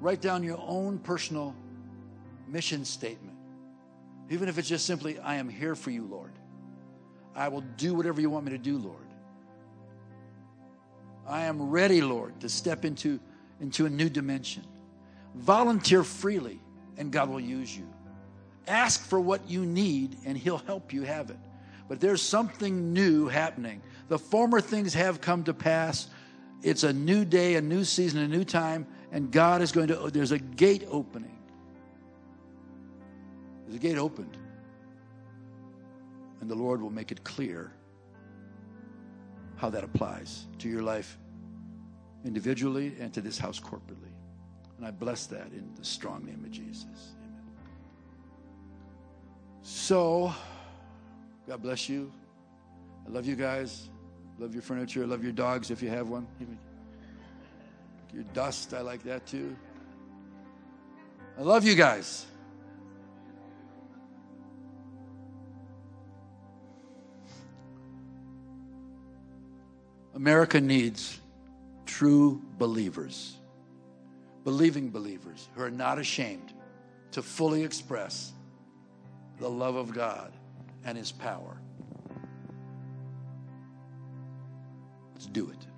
Write down your own personal mission statement. Even if it's just simply, I am here for you, Lord. I will do whatever you want me to do, Lord. I am ready, Lord, to step into, into a new dimension. Volunteer freely, and God will use you. Ask for what you need, and He'll help you have it. But there's something new happening. The former things have come to pass. It's a new day, a new season, a new time, and God is going to, oh, there's a gate opening. There's a gate opened. And the Lord will make it clear how that applies to your life individually and to this house corporately. And I bless that in the strong name of Jesus. Amen. So, God bless you. I love you guys. Love your furniture. Love your dogs if you have one. Your dust, I like that too. I love you guys. America needs true believers, believing believers who are not ashamed to fully express the love of God and His power. Let's do it.